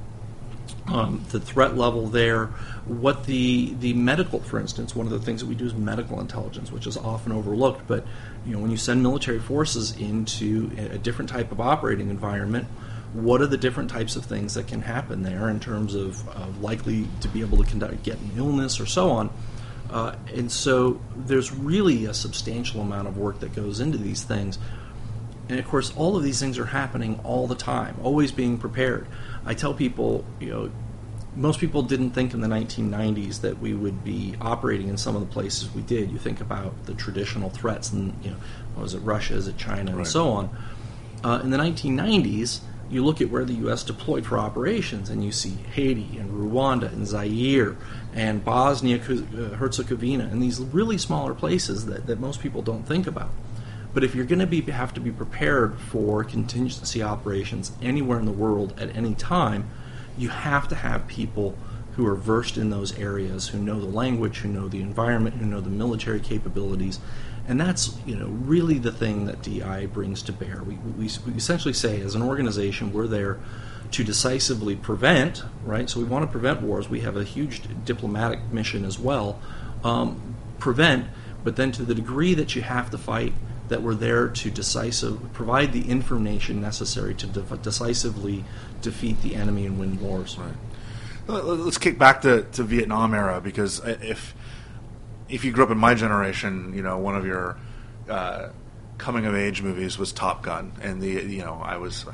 C: um, the threat level there, what the the medical, for instance, one of the things that we do is medical intelligence, which is often overlooked. But you know, when you send military forces into a different type of operating environment, what are the different types of things that can happen there in terms of, of likely to be able to conduct, get an illness or so on? Uh, and so there's really a substantial amount of work that goes into these things. And of course, all of these things are happening all the time, always being prepared. I tell people, you know, most people didn't think in the 1990s that we would be operating in some of the places we did. You think about the traditional threats, and you know, was it Russia, is it China, right. and so on. Uh, in the 1990s, you look at where the U.S. deployed for operations, and you see Haiti and Rwanda and Zaire and Bosnia uh, Herzegovina and these really smaller places that, that most people don't think about. But if you're going to be have to be prepared for contingency operations anywhere in the world at any time, you have to have people who are versed in those areas, who know the language, who know the environment, who know the military capabilities, and that's you know really the thing that DI brings to bear. We, we, we essentially say, as an organization, we're there to decisively prevent, right? So we want to prevent wars. We have a huge diplomatic mission as well. Um, prevent, but then to the degree that you have to fight, that we're there to decisive provide the information necessary to de- decisively defeat the enemy and win wars.
A: Right. Let's kick back to, to Vietnam era because if if you grew up in my generation, you know one of your uh, coming of age movies was Top Gun, and the you know I was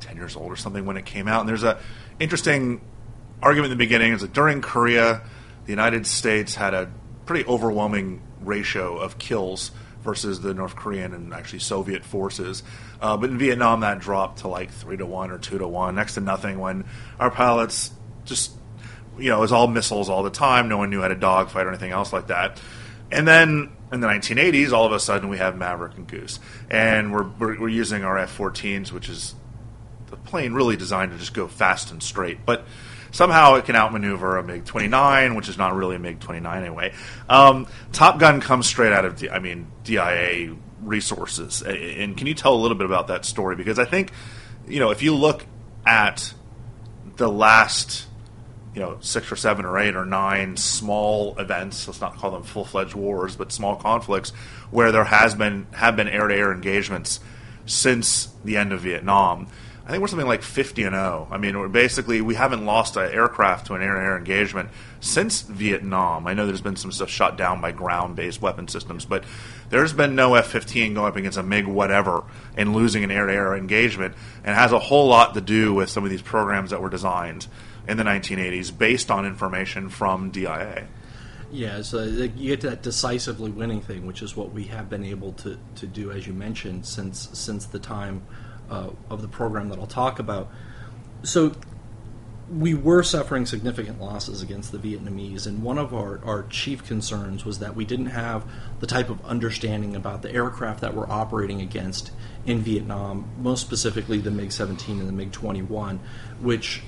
A: ten years old or something when it came out. And there's a interesting argument in the beginning is that during Korea, the United States had a pretty overwhelming ratio of kills versus the North Korean and actually Soviet forces. Uh, but in Vietnam, that dropped to like three to one or two to one, next to nothing. When our pilots just, you know, it was all missiles all the time. No one knew how to dogfight or anything else like that. And then in the 1980s, all of a sudden we have Maverick and Goose, and we're we're, we're using our F-14s, which is the plane really designed to just go fast and straight, but somehow it can outmaneuver a MiG 29, which is not really a MiG 29 anyway. Um, Top Gun comes straight out of, I mean, DIA resources. And can you tell a little bit about that story? Because I think, you know, if you look at the last, you know, six or seven or eight or nine small events, let's not call them full fledged wars, but small conflicts, where there has been have been air to air engagements since the end of Vietnam I think we're something like 50 and 0. I mean, we're basically we haven't lost an aircraft to an air-to-air engagement since Vietnam. I know there's been some stuff shot down by ground-based weapon systems, but there's been no F-15 going up against a MiG whatever and losing an air-to-air engagement, and has a whole lot to do with some of these programs that were designed in the 1980s based on information from DIA.
C: Yeah, so you get to that decisively winning thing, which is what we have been able to, to do, as you mentioned, since since the time uh, of the program that I'll talk about. So we were suffering significant losses against the Vietnamese, and one of our, our chief concerns was that we didn't have the type of understanding about the aircraft that we're operating against in Vietnam, most specifically the MiG 17 and the MiG 21, which,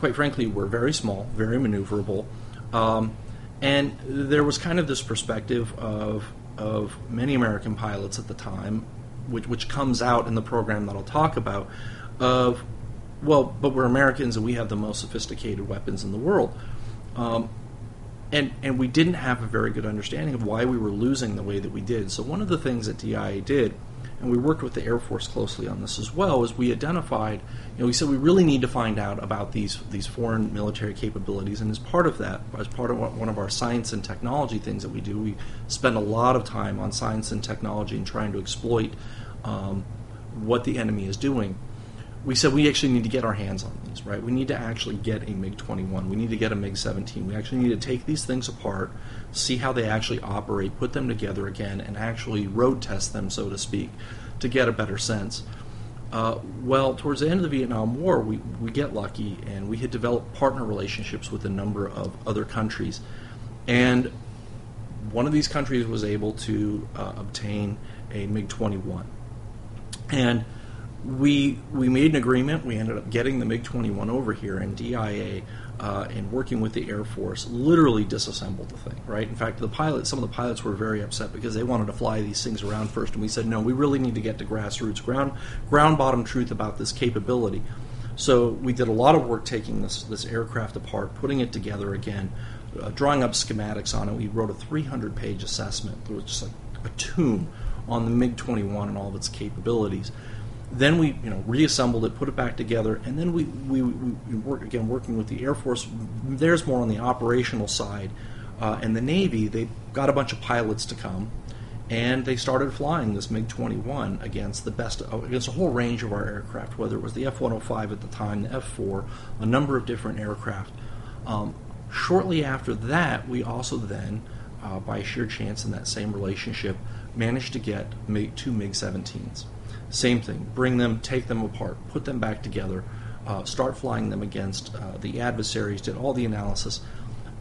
C: quite frankly, were very small, very maneuverable. Um, and there was kind of this perspective of, of many American pilots at the time which, which comes out in the program that I'll talk about, of, well, but we're Americans and we have the most sophisticated weapons in the world. Um, and, and we didn't have a very good understanding of why we were losing the way that we did. So, one of the things that DIA did and we worked with the Air Force closely on this as well, is we identified, you know, we said we really need to find out about these these foreign military capabilities, and as part of that, as part of one of our science and technology things that we do, we spend a lot of time on science and technology and trying to exploit um, what the enemy is doing. we said we actually need to get our hands on these, right? We need to actually get a MiG 21. We need to get a MiG 17. We actually need to take these things apart, see how they actually operate, put them together again, and actually road test them, so to speak, to get a better sense. Uh, well, towards the end of the Vietnam War, we, we get lucky and we had developed partner relationships with a number of other countries. And one of these countries was able to uh, obtain a MiG 21. And we we made an agreement. We ended up getting the MiG 21 over here, and DIA uh, and working with the Air Force literally disassembled the thing. Right. In fact, the pilots, some of the pilots were very upset because they wanted to fly these things around first, and we said no. We really need to get to grassroots, ground ground bottom truth about this capability. So we did a lot of work taking this this aircraft apart, putting it together again, uh, drawing up schematics on it. We wrote a 300 page assessment. It was just like a tomb on the MiG 21 and all of its capabilities. Then we, you know, reassembled it, put it back together, and then we, we, we work again working with the Air Force. There's more on the operational side, uh, and the Navy. They got a bunch of pilots to come, and they started flying this MiG-21 against the best against a whole range of our aircraft, whether it was the F-105 at the time, the F-4, a number of different aircraft. Um, shortly after that, we also then, uh, by sheer chance in that same relationship, managed to get two MiG-17s. Same thing. Bring them, take them apart, put them back together, uh, start flying them against uh, the adversaries. Did all the analysis,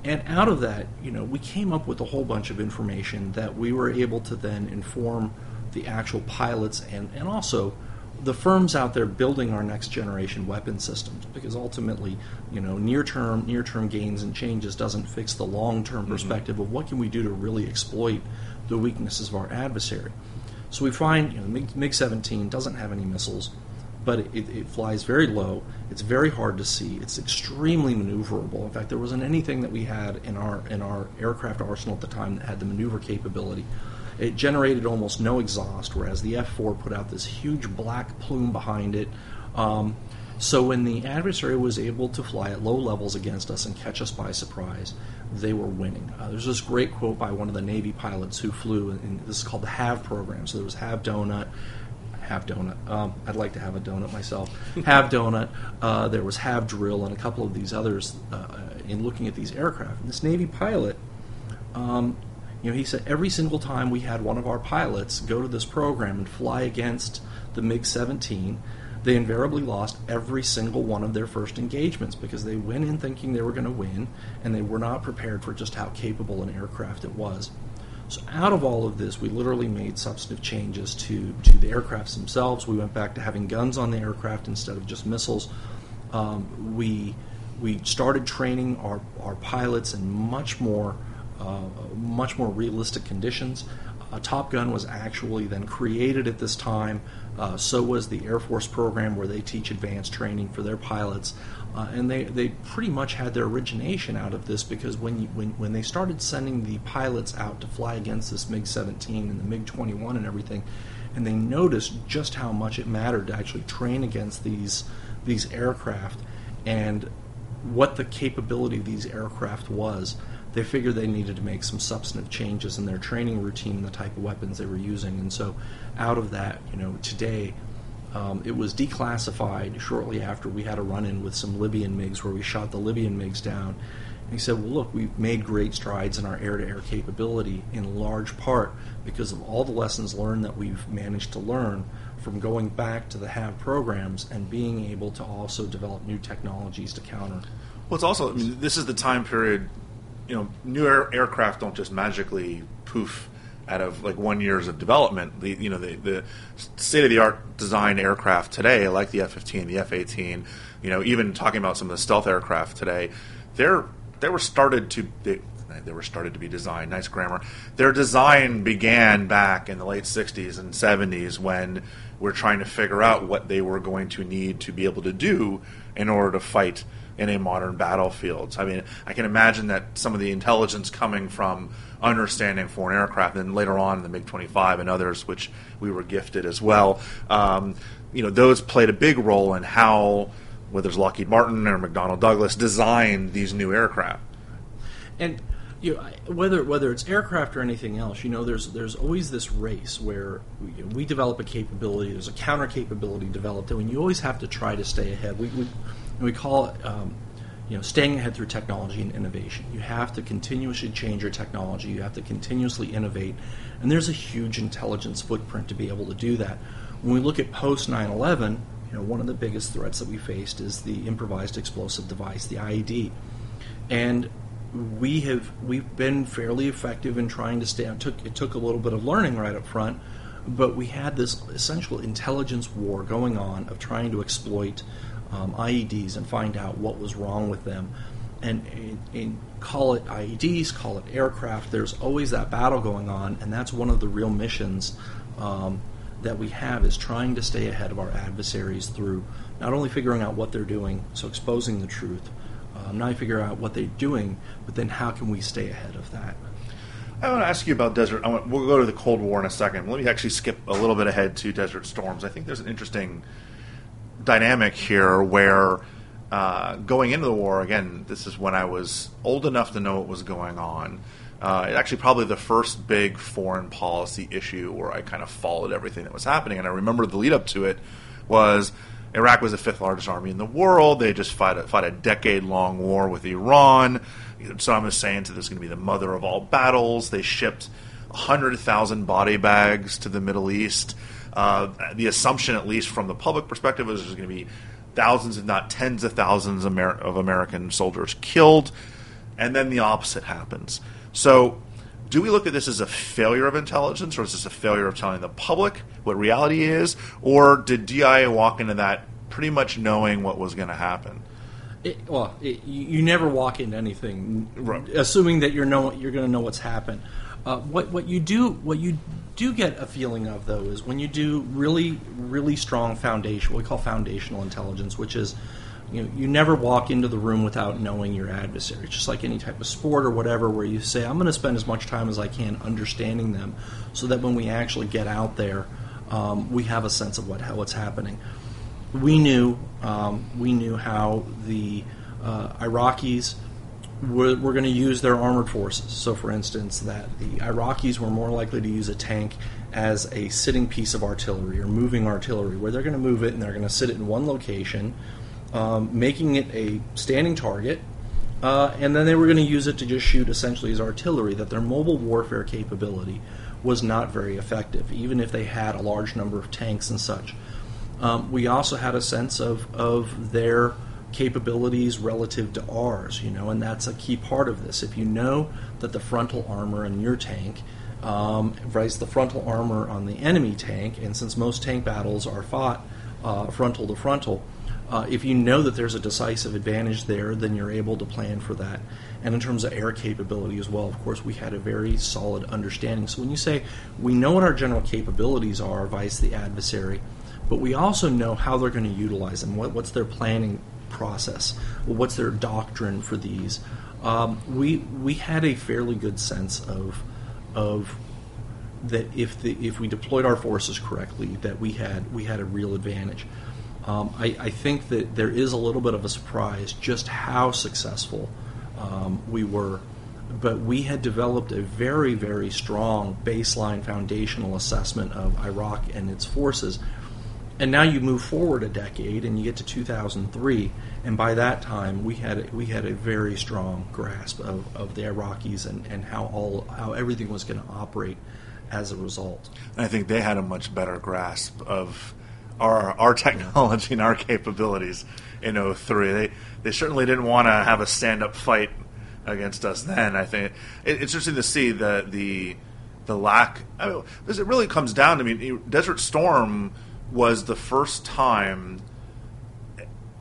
C: and out of that, you know, we came up with a whole bunch of information that we were able to then inform the actual pilots and and also the firms out there building our next generation weapon systems because ultimately you know near term near term gains and changes doesn't fix the long term mm-hmm. perspective of what can we do to really exploit the weaknesses of our adversary so we find you know, MiG 17 doesn't have any missiles, but it, it, flies very low. It's very hard to see. It's extremely maneuverable. In fact, there wasn't anything that we had in our in our aircraft arsenal at the time that had the maneuver capability. It generated almost no exhaust, whereas the F4 put out this huge black plume behind it. Um, so when the adversary was able to fly at low levels against us and catch us by surprise, they were winning. Uh, there's this great quote by one of the Navy pilots who flew, and this is called the Have program. So there was Have donut, Have donut. Um, I'd like to have a donut myself. have donut. Uh, there was Have drill and a couple of these others uh, in looking at these aircraft. And this Navy pilot, um, you know, he said every single time we had one of our pilots go to this program and fly against the MiG 17 they invariably lost every single one of their first engagements because they went in thinking they were going to win and they were not prepared for just how capable an aircraft it was. So out of all of this, we literally made substantive changes to, to the aircrafts themselves. We went back to having guns on the aircraft instead of just missiles. Um, we we started training our, our pilots in much more uh, much more realistic conditions. A Top Gun was actually then created at this time uh, so was the Air Force program where they teach advanced training for their pilots. Uh, and they, they pretty much had their origination out of this because when, you, when, when they started sending the pilots out to fly against this MiG 17 and the MiG 21 and everything, and they noticed just how much it mattered to actually train against these, these aircraft and what the capability of these aircraft was they figured they needed to make some substantive changes in their training routine and the type of weapons they were using. And so, out of that, you know, today um, it was declassified shortly after we had a run in with some Libyan MiGs where we shot the Libyan MiGs down. And he said, Well, look, we've made great strides in our air to air capability in large part because of all the lessons learned that we've managed to learn from going back to the Have programs and being able to also develop new technologies to counter.
A: Well, it's also, I mean, this is the time period you know, new air, aircraft don't just magically poof out of like one years of development. The you know the, the state of the art design aircraft today, like the F fifteen, the F eighteen, you know, even talking about some of the stealth aircraft today, they're they were started to they, they were started to be designed. Nice grammar. Their design began back in the late '60s and '70s when we're trying to figure out what they were going to need to be able to do in order to fight in a modern battlefield. I mean, I can imagine that some of the intelligence coming from understanding foreign aircraft, and later on the MiG 25 and others, which we were gifted as well, um, you know, those played a big role in how, whether it's Lockheed Martin or McDonnell Douglas, designed these new aircraft.
C: And you know, whether whether it's aircraft or anything else, you know, there's there's always this race where we, we develop a capability. There's a counter capability developed, and you always have to try to stay ahead. We we, we call it. Um, you know, staying ahead through technology and innovation. You have to continuously change your technology. You have to continuously innovate, and there's a huge intelligence footprint to be able to do that. When we look at post 9/11, you know, one of the biggest threats that we faced is the improvised explosive device, the IED, and we have we've been fairly effective in trying to stay on. Took it took a little bit of learning right up front, but we had this essential intelligence war going on of trying to exploit um, IEDs and find out what was wrong with them. And, call it IEDs, call it aircraft. There's always that battle going on, and that's one of the real missions um, that we have is trying to stay ahead of our adversaries through not only figuring out what they're doing, so exposing the truth, um, not figure out what they're doing, but then how can we stay ahead of that?
A: I want to ask you about Desert. Want, we'll go to the Cold War in a second. Let me actually skip a little bit ahead to Desert Storms. I think there's an interesting dynamic here where uh, going into the war, again, this is when I was old enough to know what was going on. Uh, actually, probably the first big foreign policy issue where I kind of followed everything that was happening. And I remember the lead up to it was Iraq was the fifth largest army in the world. They just fought a, fought a decade long war with Iran. Saddam Hussein said this is going to be the mother of all battles. They shipped 100,000 body bags to the Middle East. Uh, the assumption, at least from the public perspective, was there's going to be thousands, if not tens of thousands of American soldiers killed. And then the opposite happens. So, do we look at this as a failure of intelligence, or is this a failure of telling the public what reality is, or did DIA walk into that pretty much knowing what was going to happen?
C: It, well, it, you never walk into anything right. assuming that you're know you're going to know what's happened. Uh, what what you do what you do get a feeling of though is when you do really really strong foundation what we call foundational intelligence, which is you know, you never walk into the room without knowing your adversary. Just like any type of sport or whatever, where you say, "I'm going to spend as much time as I can understanding them," so that when we actually get out there, um, we have a sense of what how what's happening. We knew um, we knew how the uh, Iraqis were, were going to use their armored forces. So, for instance, that the Iraqis were more likely to use a tank as a sitting piece of artillery or moving artillery, where they're going to move it and they're going to sit it in one location um, making it a standing target, uh, and then they were going to use it to just shoot essentially as artillery. That their mobile warfare capability was not very effective, even if they had a large number of tanks and such. Um, we also had a sense of, of their capabilities relative to ours, you know, and that's a key part of this. If you know that the frontal armor in your tank um, the frontal armor on the enemy tank, and since most tank battles are fought uh, frontal to frontal, uh, if you know that there's a decisive advantage there, then you're able to plan for that. And in terms of air capability as well, of course, we had a very solid understanding. So when you say we know what our general capabilities are, vice the adversary, but we also know how they're going to utilize them, what, what's their planning process, what's their doctrine for these. Um, we we had a fairly good sense of of that if the if we deployed our forces correctly, that we had we had a real advantage. Um, I, I, think that there is a little bit of a surprise just how successful um, we were. But we had developed a very, very strong baseline foundational assessment of Iraq and its forces. And now you move forward a decade and you get to 2003, and by that time we had we had a very strong grasp of, of the Iraqis and, and how all how everything was going to operate as a result.
A: And I think they had a much better grasp of our our technology and our capabilities in 03. They they certainly didn't want to have a stand up fight against us then. I think it, it's interesting to see the the the lack. I mean, it really comes down to I mean, Desert Storm was the first time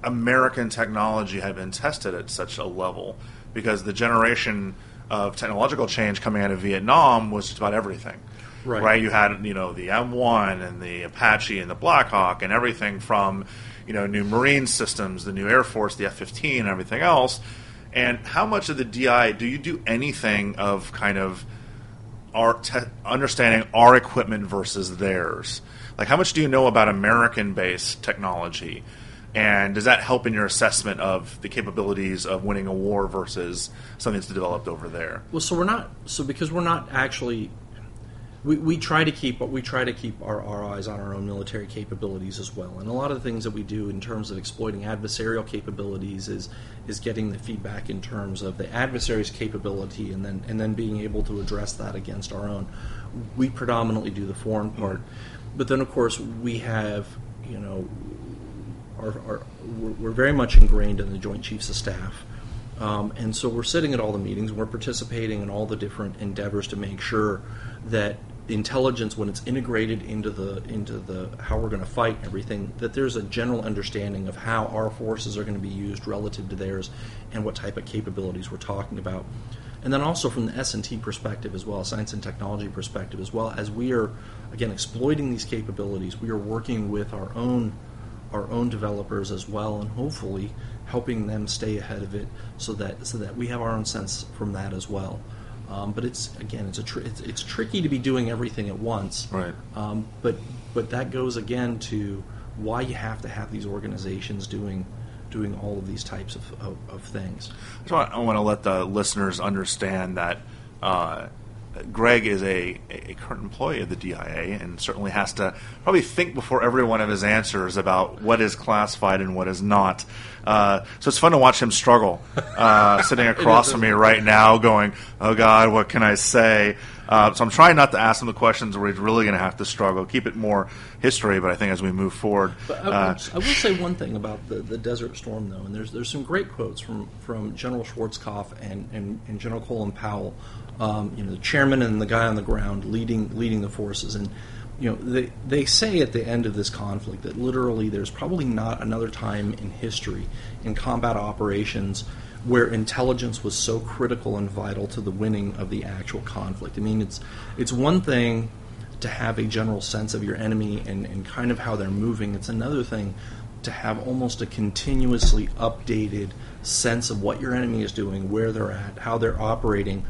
A: American technology had been tested at such a level because the generation of technological change coming out of Vietnam was just about everything. Right. right. You had you know the M1 and the Apache and the Blackhawk and everything from you know new Marine systems, the new Air Force, the F-15, and everything else. And how much of the DI do you do anything of kind of our te- understanding our equipment versus theirs? Like how much do you know about American-based technology? And does that help in your assessment of the capabilities of winning a war versus something that's developed over there?
C: Well, so we're not so because we're not actually we, we try to keep we try to keep our, our eyes on our own military capabilities as well. And a lot of the things that we do in terms of exploiting adversarial capabilities is is getting the feedback in terms of the adversary's capability and then and then being able to address that against our own. We predominantly do the foreign part, but then of course we have you know our, our we're, we're very much ingrained in the Joint Chiefs of Staff. Um, and so we're sitting at all the meetings, we're participating in all the different endeavors to make sure that intelligence, when it's integrated into the into the how we're going to fight everything, that there's a general understanding of how our forces are going to be used relative to theirs, and what type of capabilities we're talking about. And then also from the S and T perspective as well, science and technology perspective as well, as we are again exploiting these capabilities, we are working with our own our own developers as well, and hopefully helping them stay ahead of it, so that so that we have our own sense from that as well. Um, but it's again, it's a tr- it's, it's, tricky to be doing everything at once.
A: Right.
C: Um, but but that goes again to why you have to have these organizations doing doing all of these types of, of, of things.
A: So I want to let the listeners understand that uh, Greg is a, a current employee of the DIA and certainly has to probably think before every one of his answers about what is classified and what is not. Uh, so it's fun to watch him struggle, uh, sitting across from me right now, going, "Oh God, what can I say?" Uh, so I'm trying not to ask him the questions where he's really going to have to struggle. Keep it more history, but I think as we move forward,
C: but I, uh, I will say one thing about the, the Desert Storm, though, and there's there's some great quotes from, from General Schwarzkopf and, and, and General Colin Powell, um, you know, the chairman and the guy on the ground leading leading the forces, and you know, they they say at the end of this conflict that literally there's probably not another time in history in combat operations where intelligence was so critical and vital to the winning of the actual conflict. I mean, it's it's one thing to have a general sense of your enemy and, and kind of how they're moving. It's another thing to have almost a continuously updated sense of what your enemy is doing, where they're at, how they're operating,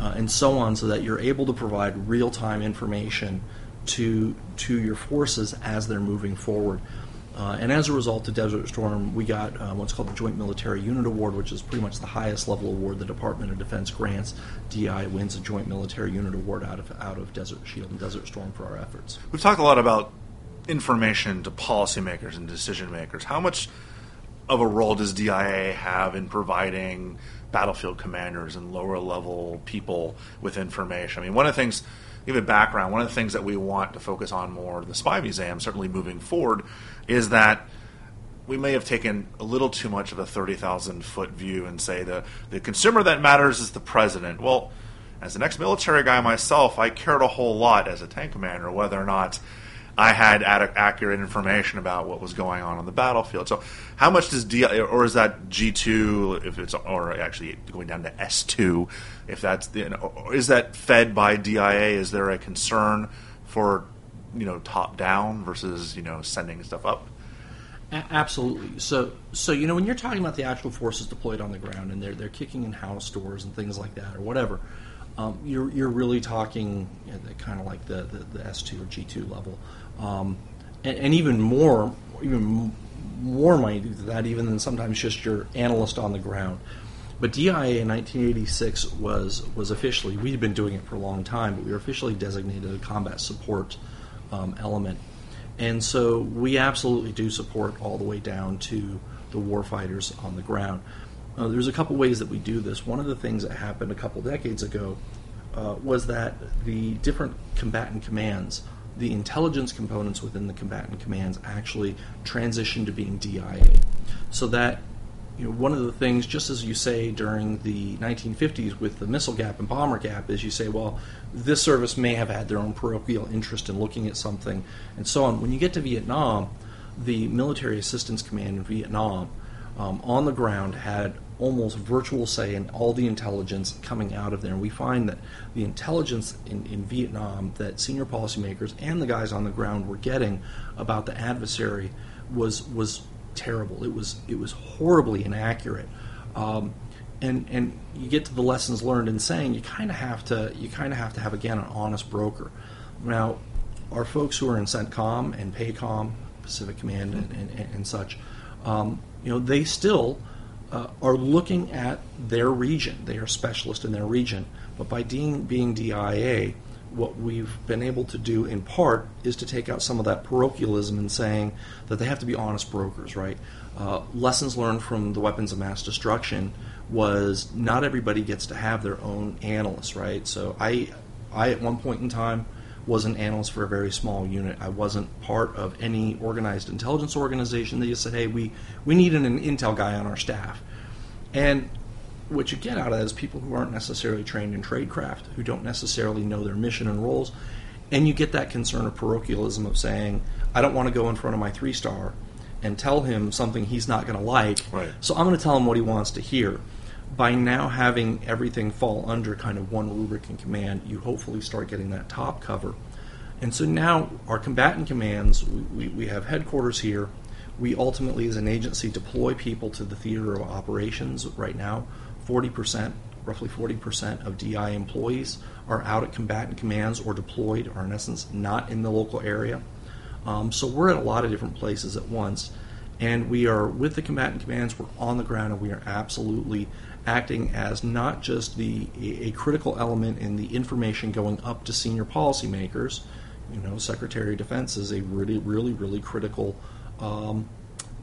C: uh, and so on, so that you're able to provide real time information to to your forces as they're moving forward. Uh, and as a result of Desert Storm, we got uh, what's called the Joint Military Unit Award, which is pretty much the highest level award the Department of Defense grants. DI wins a Joint Military Unit Award out of out of Desert Shield and Desert Storm for our efforts.
A: We've talked a lot about information to policymakers and decision makers. How much of a role does DIA have in providing battlefield commanders and lower level people with information? I mean, one of the things give a background, one of the things that we want to focus on more, the Spy Museum, certainly moving forward, is that we may have taken a little too much of a 30,000 foot view and say the, the consumer that matters is the president. Well, as an ex military guy myself, I cared a whole lot as a tank commander whether or not I had ad- accurate information about what was going on on the battlefield. So, how much does D or is that G two if it's or actually going down to S two, if that's the, is that fed by DIA? Is there a concern for you know top down versus you know sending stuff up?
C: absolutely. So, so you know, when you're talking about the actual forces deployed on the ground and they're they're kicking in house doors and things like that or whatever, um, you're you're really talking you know, kind of like the, the, the S two or G two level, um, and, and, even more even more money to that even than sometimes just your analyst on the ground. But DIA in 1986 was was officially we'd been doing it for a long time, but we were officially designated a combat support um, element, and so we absolutely do support all the way down to the warfighters on the ground. Uh, there's a couple ways that we do this. One of the things that happened a couple decades ago uh, was that the different combatant commands, the intelligence components within the combatant commands, actually transitioned to being DIA. So that you know, one of the things, just as you say during the 1950s with the missile gap and bomber gap, is you say, well, this service may have had their own parochial interest in looking at something, and so on. When you get to Vietnam, the Military Assistance Command in Vietnam um, on the ground had almost virtual say in all the intelligence coming out of there. And we find that the intelligence in, in Vietnam that senior policymakers and the guys on the ground were getting about the adversary was was terrible. It was it was horribly inaccurate. Um, and and you get to the lessons learned in saying you kind of have to you kind of have to have again an honest broker. Now, our folks who are in CENTCOM and PACOM, Pacific Command, and, and, and such um, you know, they still uh, are looking at their region. They are specialists in their region. But by being, being DIA, what we've been able to do in part is to take out some of that parochialism and saying that they have to be honest brokers, right? Uh, lessons learned from the weapons of mass destruction was not everybody gets to have their own analyst, right? So I, I at one point in time was an analyst for a very small unit. I wasn't part of any organized intelligence organization. They just said, "Hey, we we need an, an intel guy on our staff," and what you get out of that is people who aren't necessarily trained in tradecraft, who don't necessarily know their mission and roles, and you get that concern of parochialism of saying, "I don't want to go in front of my three star." And tell him something he's not going to like.
A: Right.
C: So I'm going to tell him what he wants to hear by now having everything fall under kind of one rubric and command, you hopefully start getting that top cover. And so now our combatant commands, we, we, we, have headquarters here. We ultimately, as an agency, deploy people to the theater of operations right now. 40%, roughly 40% of DI employees are out at combatant commands or deployed, or in essence, not in the local area. Um, so we're at a lot of different places at once. And we are with the combatant commands, we're on the ground, and we are absolutely acting as not just the a critical element in the information going up to senior policymakers. You know, Secretary of Defense is a really, really, really critical um,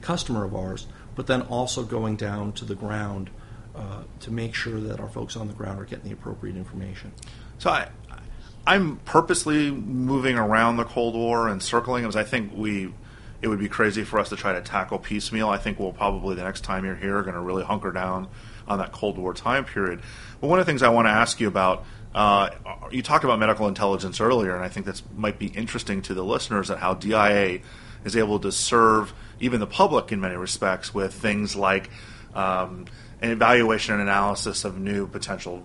C: customer of ours, but then also going down to the ground uh, to make sure that our folks on the ground are getting the appropriate information.
A: So I, I'm purposely moving around the Cold War and circling because I think we it would be crazy for us to try to tackle piecemeal. I think we'll probably the next time you're here going to really hunker down on that Cold War time period. But one of the things I want to ask you about, uh, you talked about medical intelligence earlier, and I think that might be interesting to the listeners at how DIA is able to serve even the public in many respects with things like um, an evaluation and analysis of new potential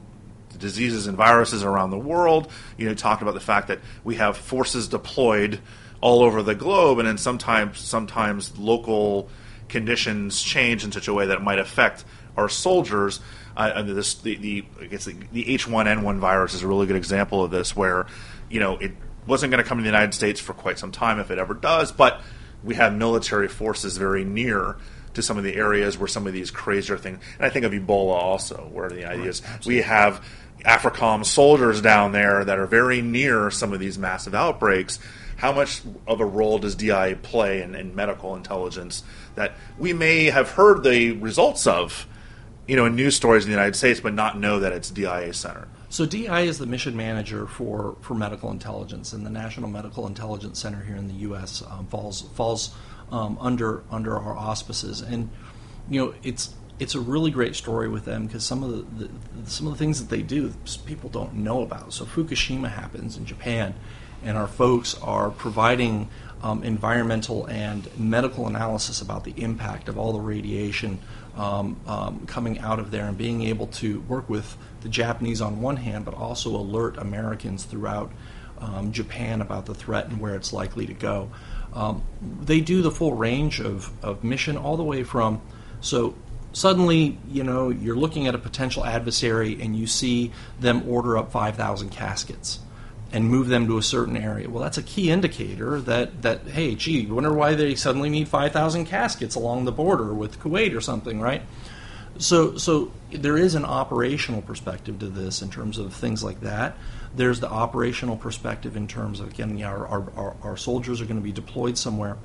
A: diseases and viruses around the world. You know, talked about the fact that we have forces deployed all over the globe, and then sometimes sometimes local conditions change in such a way that it might affect our soldiers. Uh, this the, the I guess the, the H1N1 virus is a really good example of this, where you know it wasn't going to come to the United States for quite some time if it ever does, but we have military forces very near to some of the areas where some of these crazier things. And I think of Ebola also, where the idea is we have AFRICOM soldiers down there that are very near some of these massive outbreaks. How much of a role does DI play in, in medical intelligence that we may have heard the results of? You know, in news stories in the United States, but not know that it's DIA Center.
C: So DI is the mission manager for, for medical intelligence, and the National Medical Intelligence Center here in the U.S. Um, falls falls um, under under our auspices, and you know it's it's a really great story with them because some of the, the, some of the things that they do people don't know about. So Fukushima happens in Japan, and our folks are providing um, environmental and medical analysis about the impact of all the radiation um, um, coming out of there and being able to work with the Japanese on one hand, but also alert Americans throughout um, Japan about the threat and where it's likely to go. Um, they do the full range of, of mission, all the way from so suddenly you know you're looking at a potential adversary and you see them order up 5,000 caskets and move them to a certain area. Well, that's a key indicator that, that hey, gee, wonder why they suddenly need 5,000 caskets along the border with Kuwait or something, right? So, so there is an operational perspective to this in terms of things like that. There's the operational perspective in terms of, again, know, our, our, our, soldiers are going to be deployed somewhere.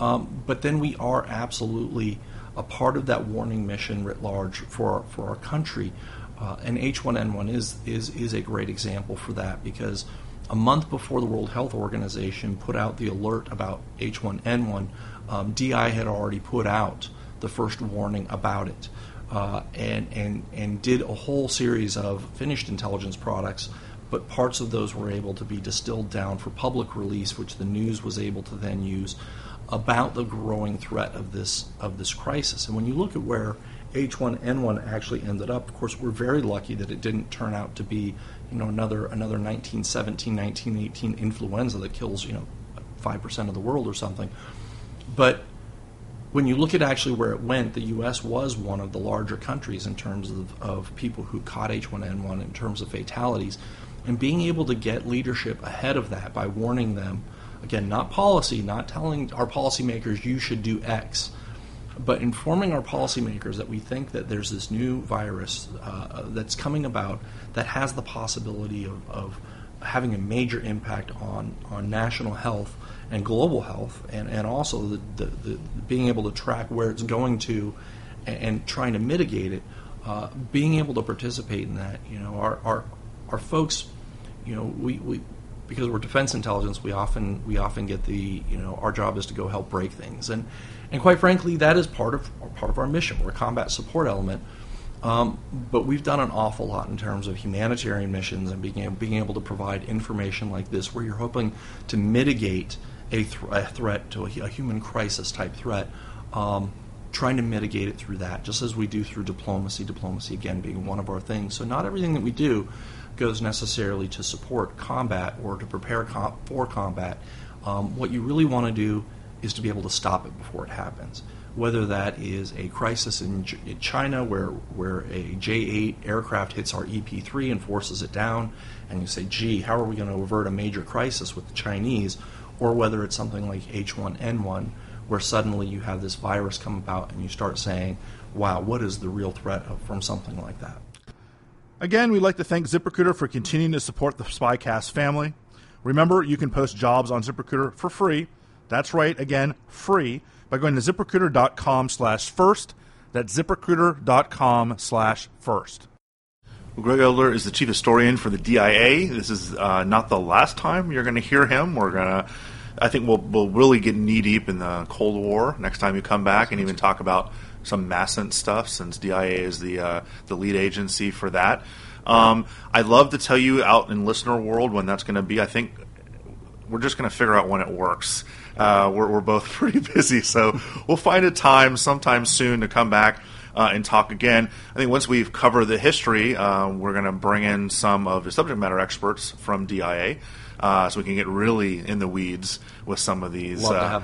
C: Um, but then we are absolutely a part of that warning mission writ large for, for our country. Uh, and H1N1 is, is, is a great example for that because a month before the World Health Organization put out the alert about H1N1, um, DI had already put out the first warning about it. Uh, and, and, and did a whole series of finished intelligence products, but parts of those were able to be distilled down for public release, which the news was able to then use about the growing threat of this of this crisis. And when you look at where H1N1 actually ended up, of course, we're very lucky that it didn't turn out to be you know another another 1917 1918 influenza that kills you know 5% of the world or something but when you look at actually where it went, the U.S. was one of the larger countries in terms of, of people who caught H1N1 in terms of fatalities. And being able to get leadership ahead of that by warning them, again, not policy, not telling our policymakers you should do X, but informing our policymakers that we think that there's this new virus uh, that's coming about that has the possibility of, of, having a major impact on, on national health and global health, and, and also the, the, the being able to track where it's going to and, and trying to mitigate it, uh, being able to participate in that. You know, our, our, our folks, you know, we, we because we're defense intelligence, we often we often get the you know our job is to go help break things, and and quite frankly, that is part of part of our mission. We're a combat support element, um, but we've done an awful lot in terms of humanitarian missions and being able, being able to provide information like this, where you're hoping to mitigate a, th- a threat to a, a, human crisis type threat. Um, trying to mitigate it through that, just as we do through diplomacy. Diplomacy, again, being one of our things. So, not everything that we do goes necessarily to support combat or to prepare com- for combat. Um, what you really want to do is to be able to stop it before it happens. Whether that is a crisis in, in China where, where a J 8 aircraft hits our EP 3 and forces it down, and you say, gee, how are we going to avert a major crisis with the Chinese? Or whether it's something like H1N1 where suddenly you have this virus come about and you start saying, wow, what is the real threat from something like that?
B: Again, we'd like to thank ZipRecruiter for continuing to support the Spycast family. Remember, you can post jobs on ZipRecruiter for free. That's right, again, free by going to ziprecruiter.com slash first. That's ziprecruiter.com slash first.
A: Well, Greg Elder is the chief historian for the DIA. This is uh, not the last time you're going to hear him. We're going to, I think we'll, we'll really get knee deep in the Cold War next time you come back and even talk about some MASINT stuff since DIA is the uh, the lead agency for that. Um, I'd love to tell you out in listener world when that's going to be. I think we're just going to figure out when it works. Uh, we're, we're both pretty busy, so we'll find a time sometime soon to come back. Uh, and talk again. I think once we've covered the history, uh, we're going to bring in some of the subject matter experts from DIA uh, so we can get really in the weeds with some of these
C: uh,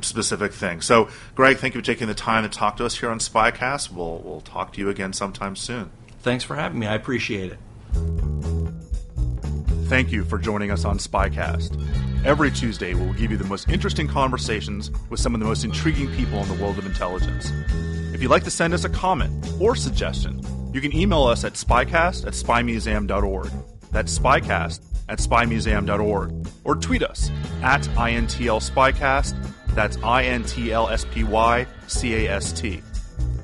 A: specific things. So, Greg, thank you for taking the time to talk to us here on Spycast. We'll we'll talk to you again sometime soon.
C: Thanks for having me. I appreciate it.
B: Thank you for joining us on Spycast. Every Tuesday, we will give you the most interesting conversations with some of the most intriguing people in the world of intelligence. If you'd like to send us a comment or suggestion, you can email us at spycast at spymuseum.org. That's spycast at spymuseum.org or tweet us at intlspycast. That's I N T L S P Y C A S T.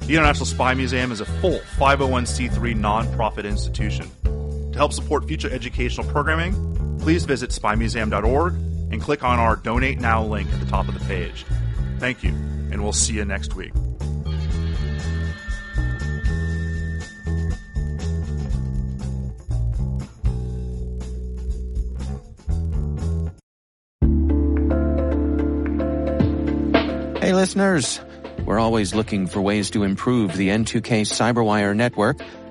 B: The International Spy Museum is a full 501c3 nonprofit institution. To help support future educational programming, please visit spymuseum.org and click on our Donate Now link at the top of the page. Thank you, and we'll see you next week.
D: Hey, listeners. We're always looking for ways to improve the N2K Cyberwire network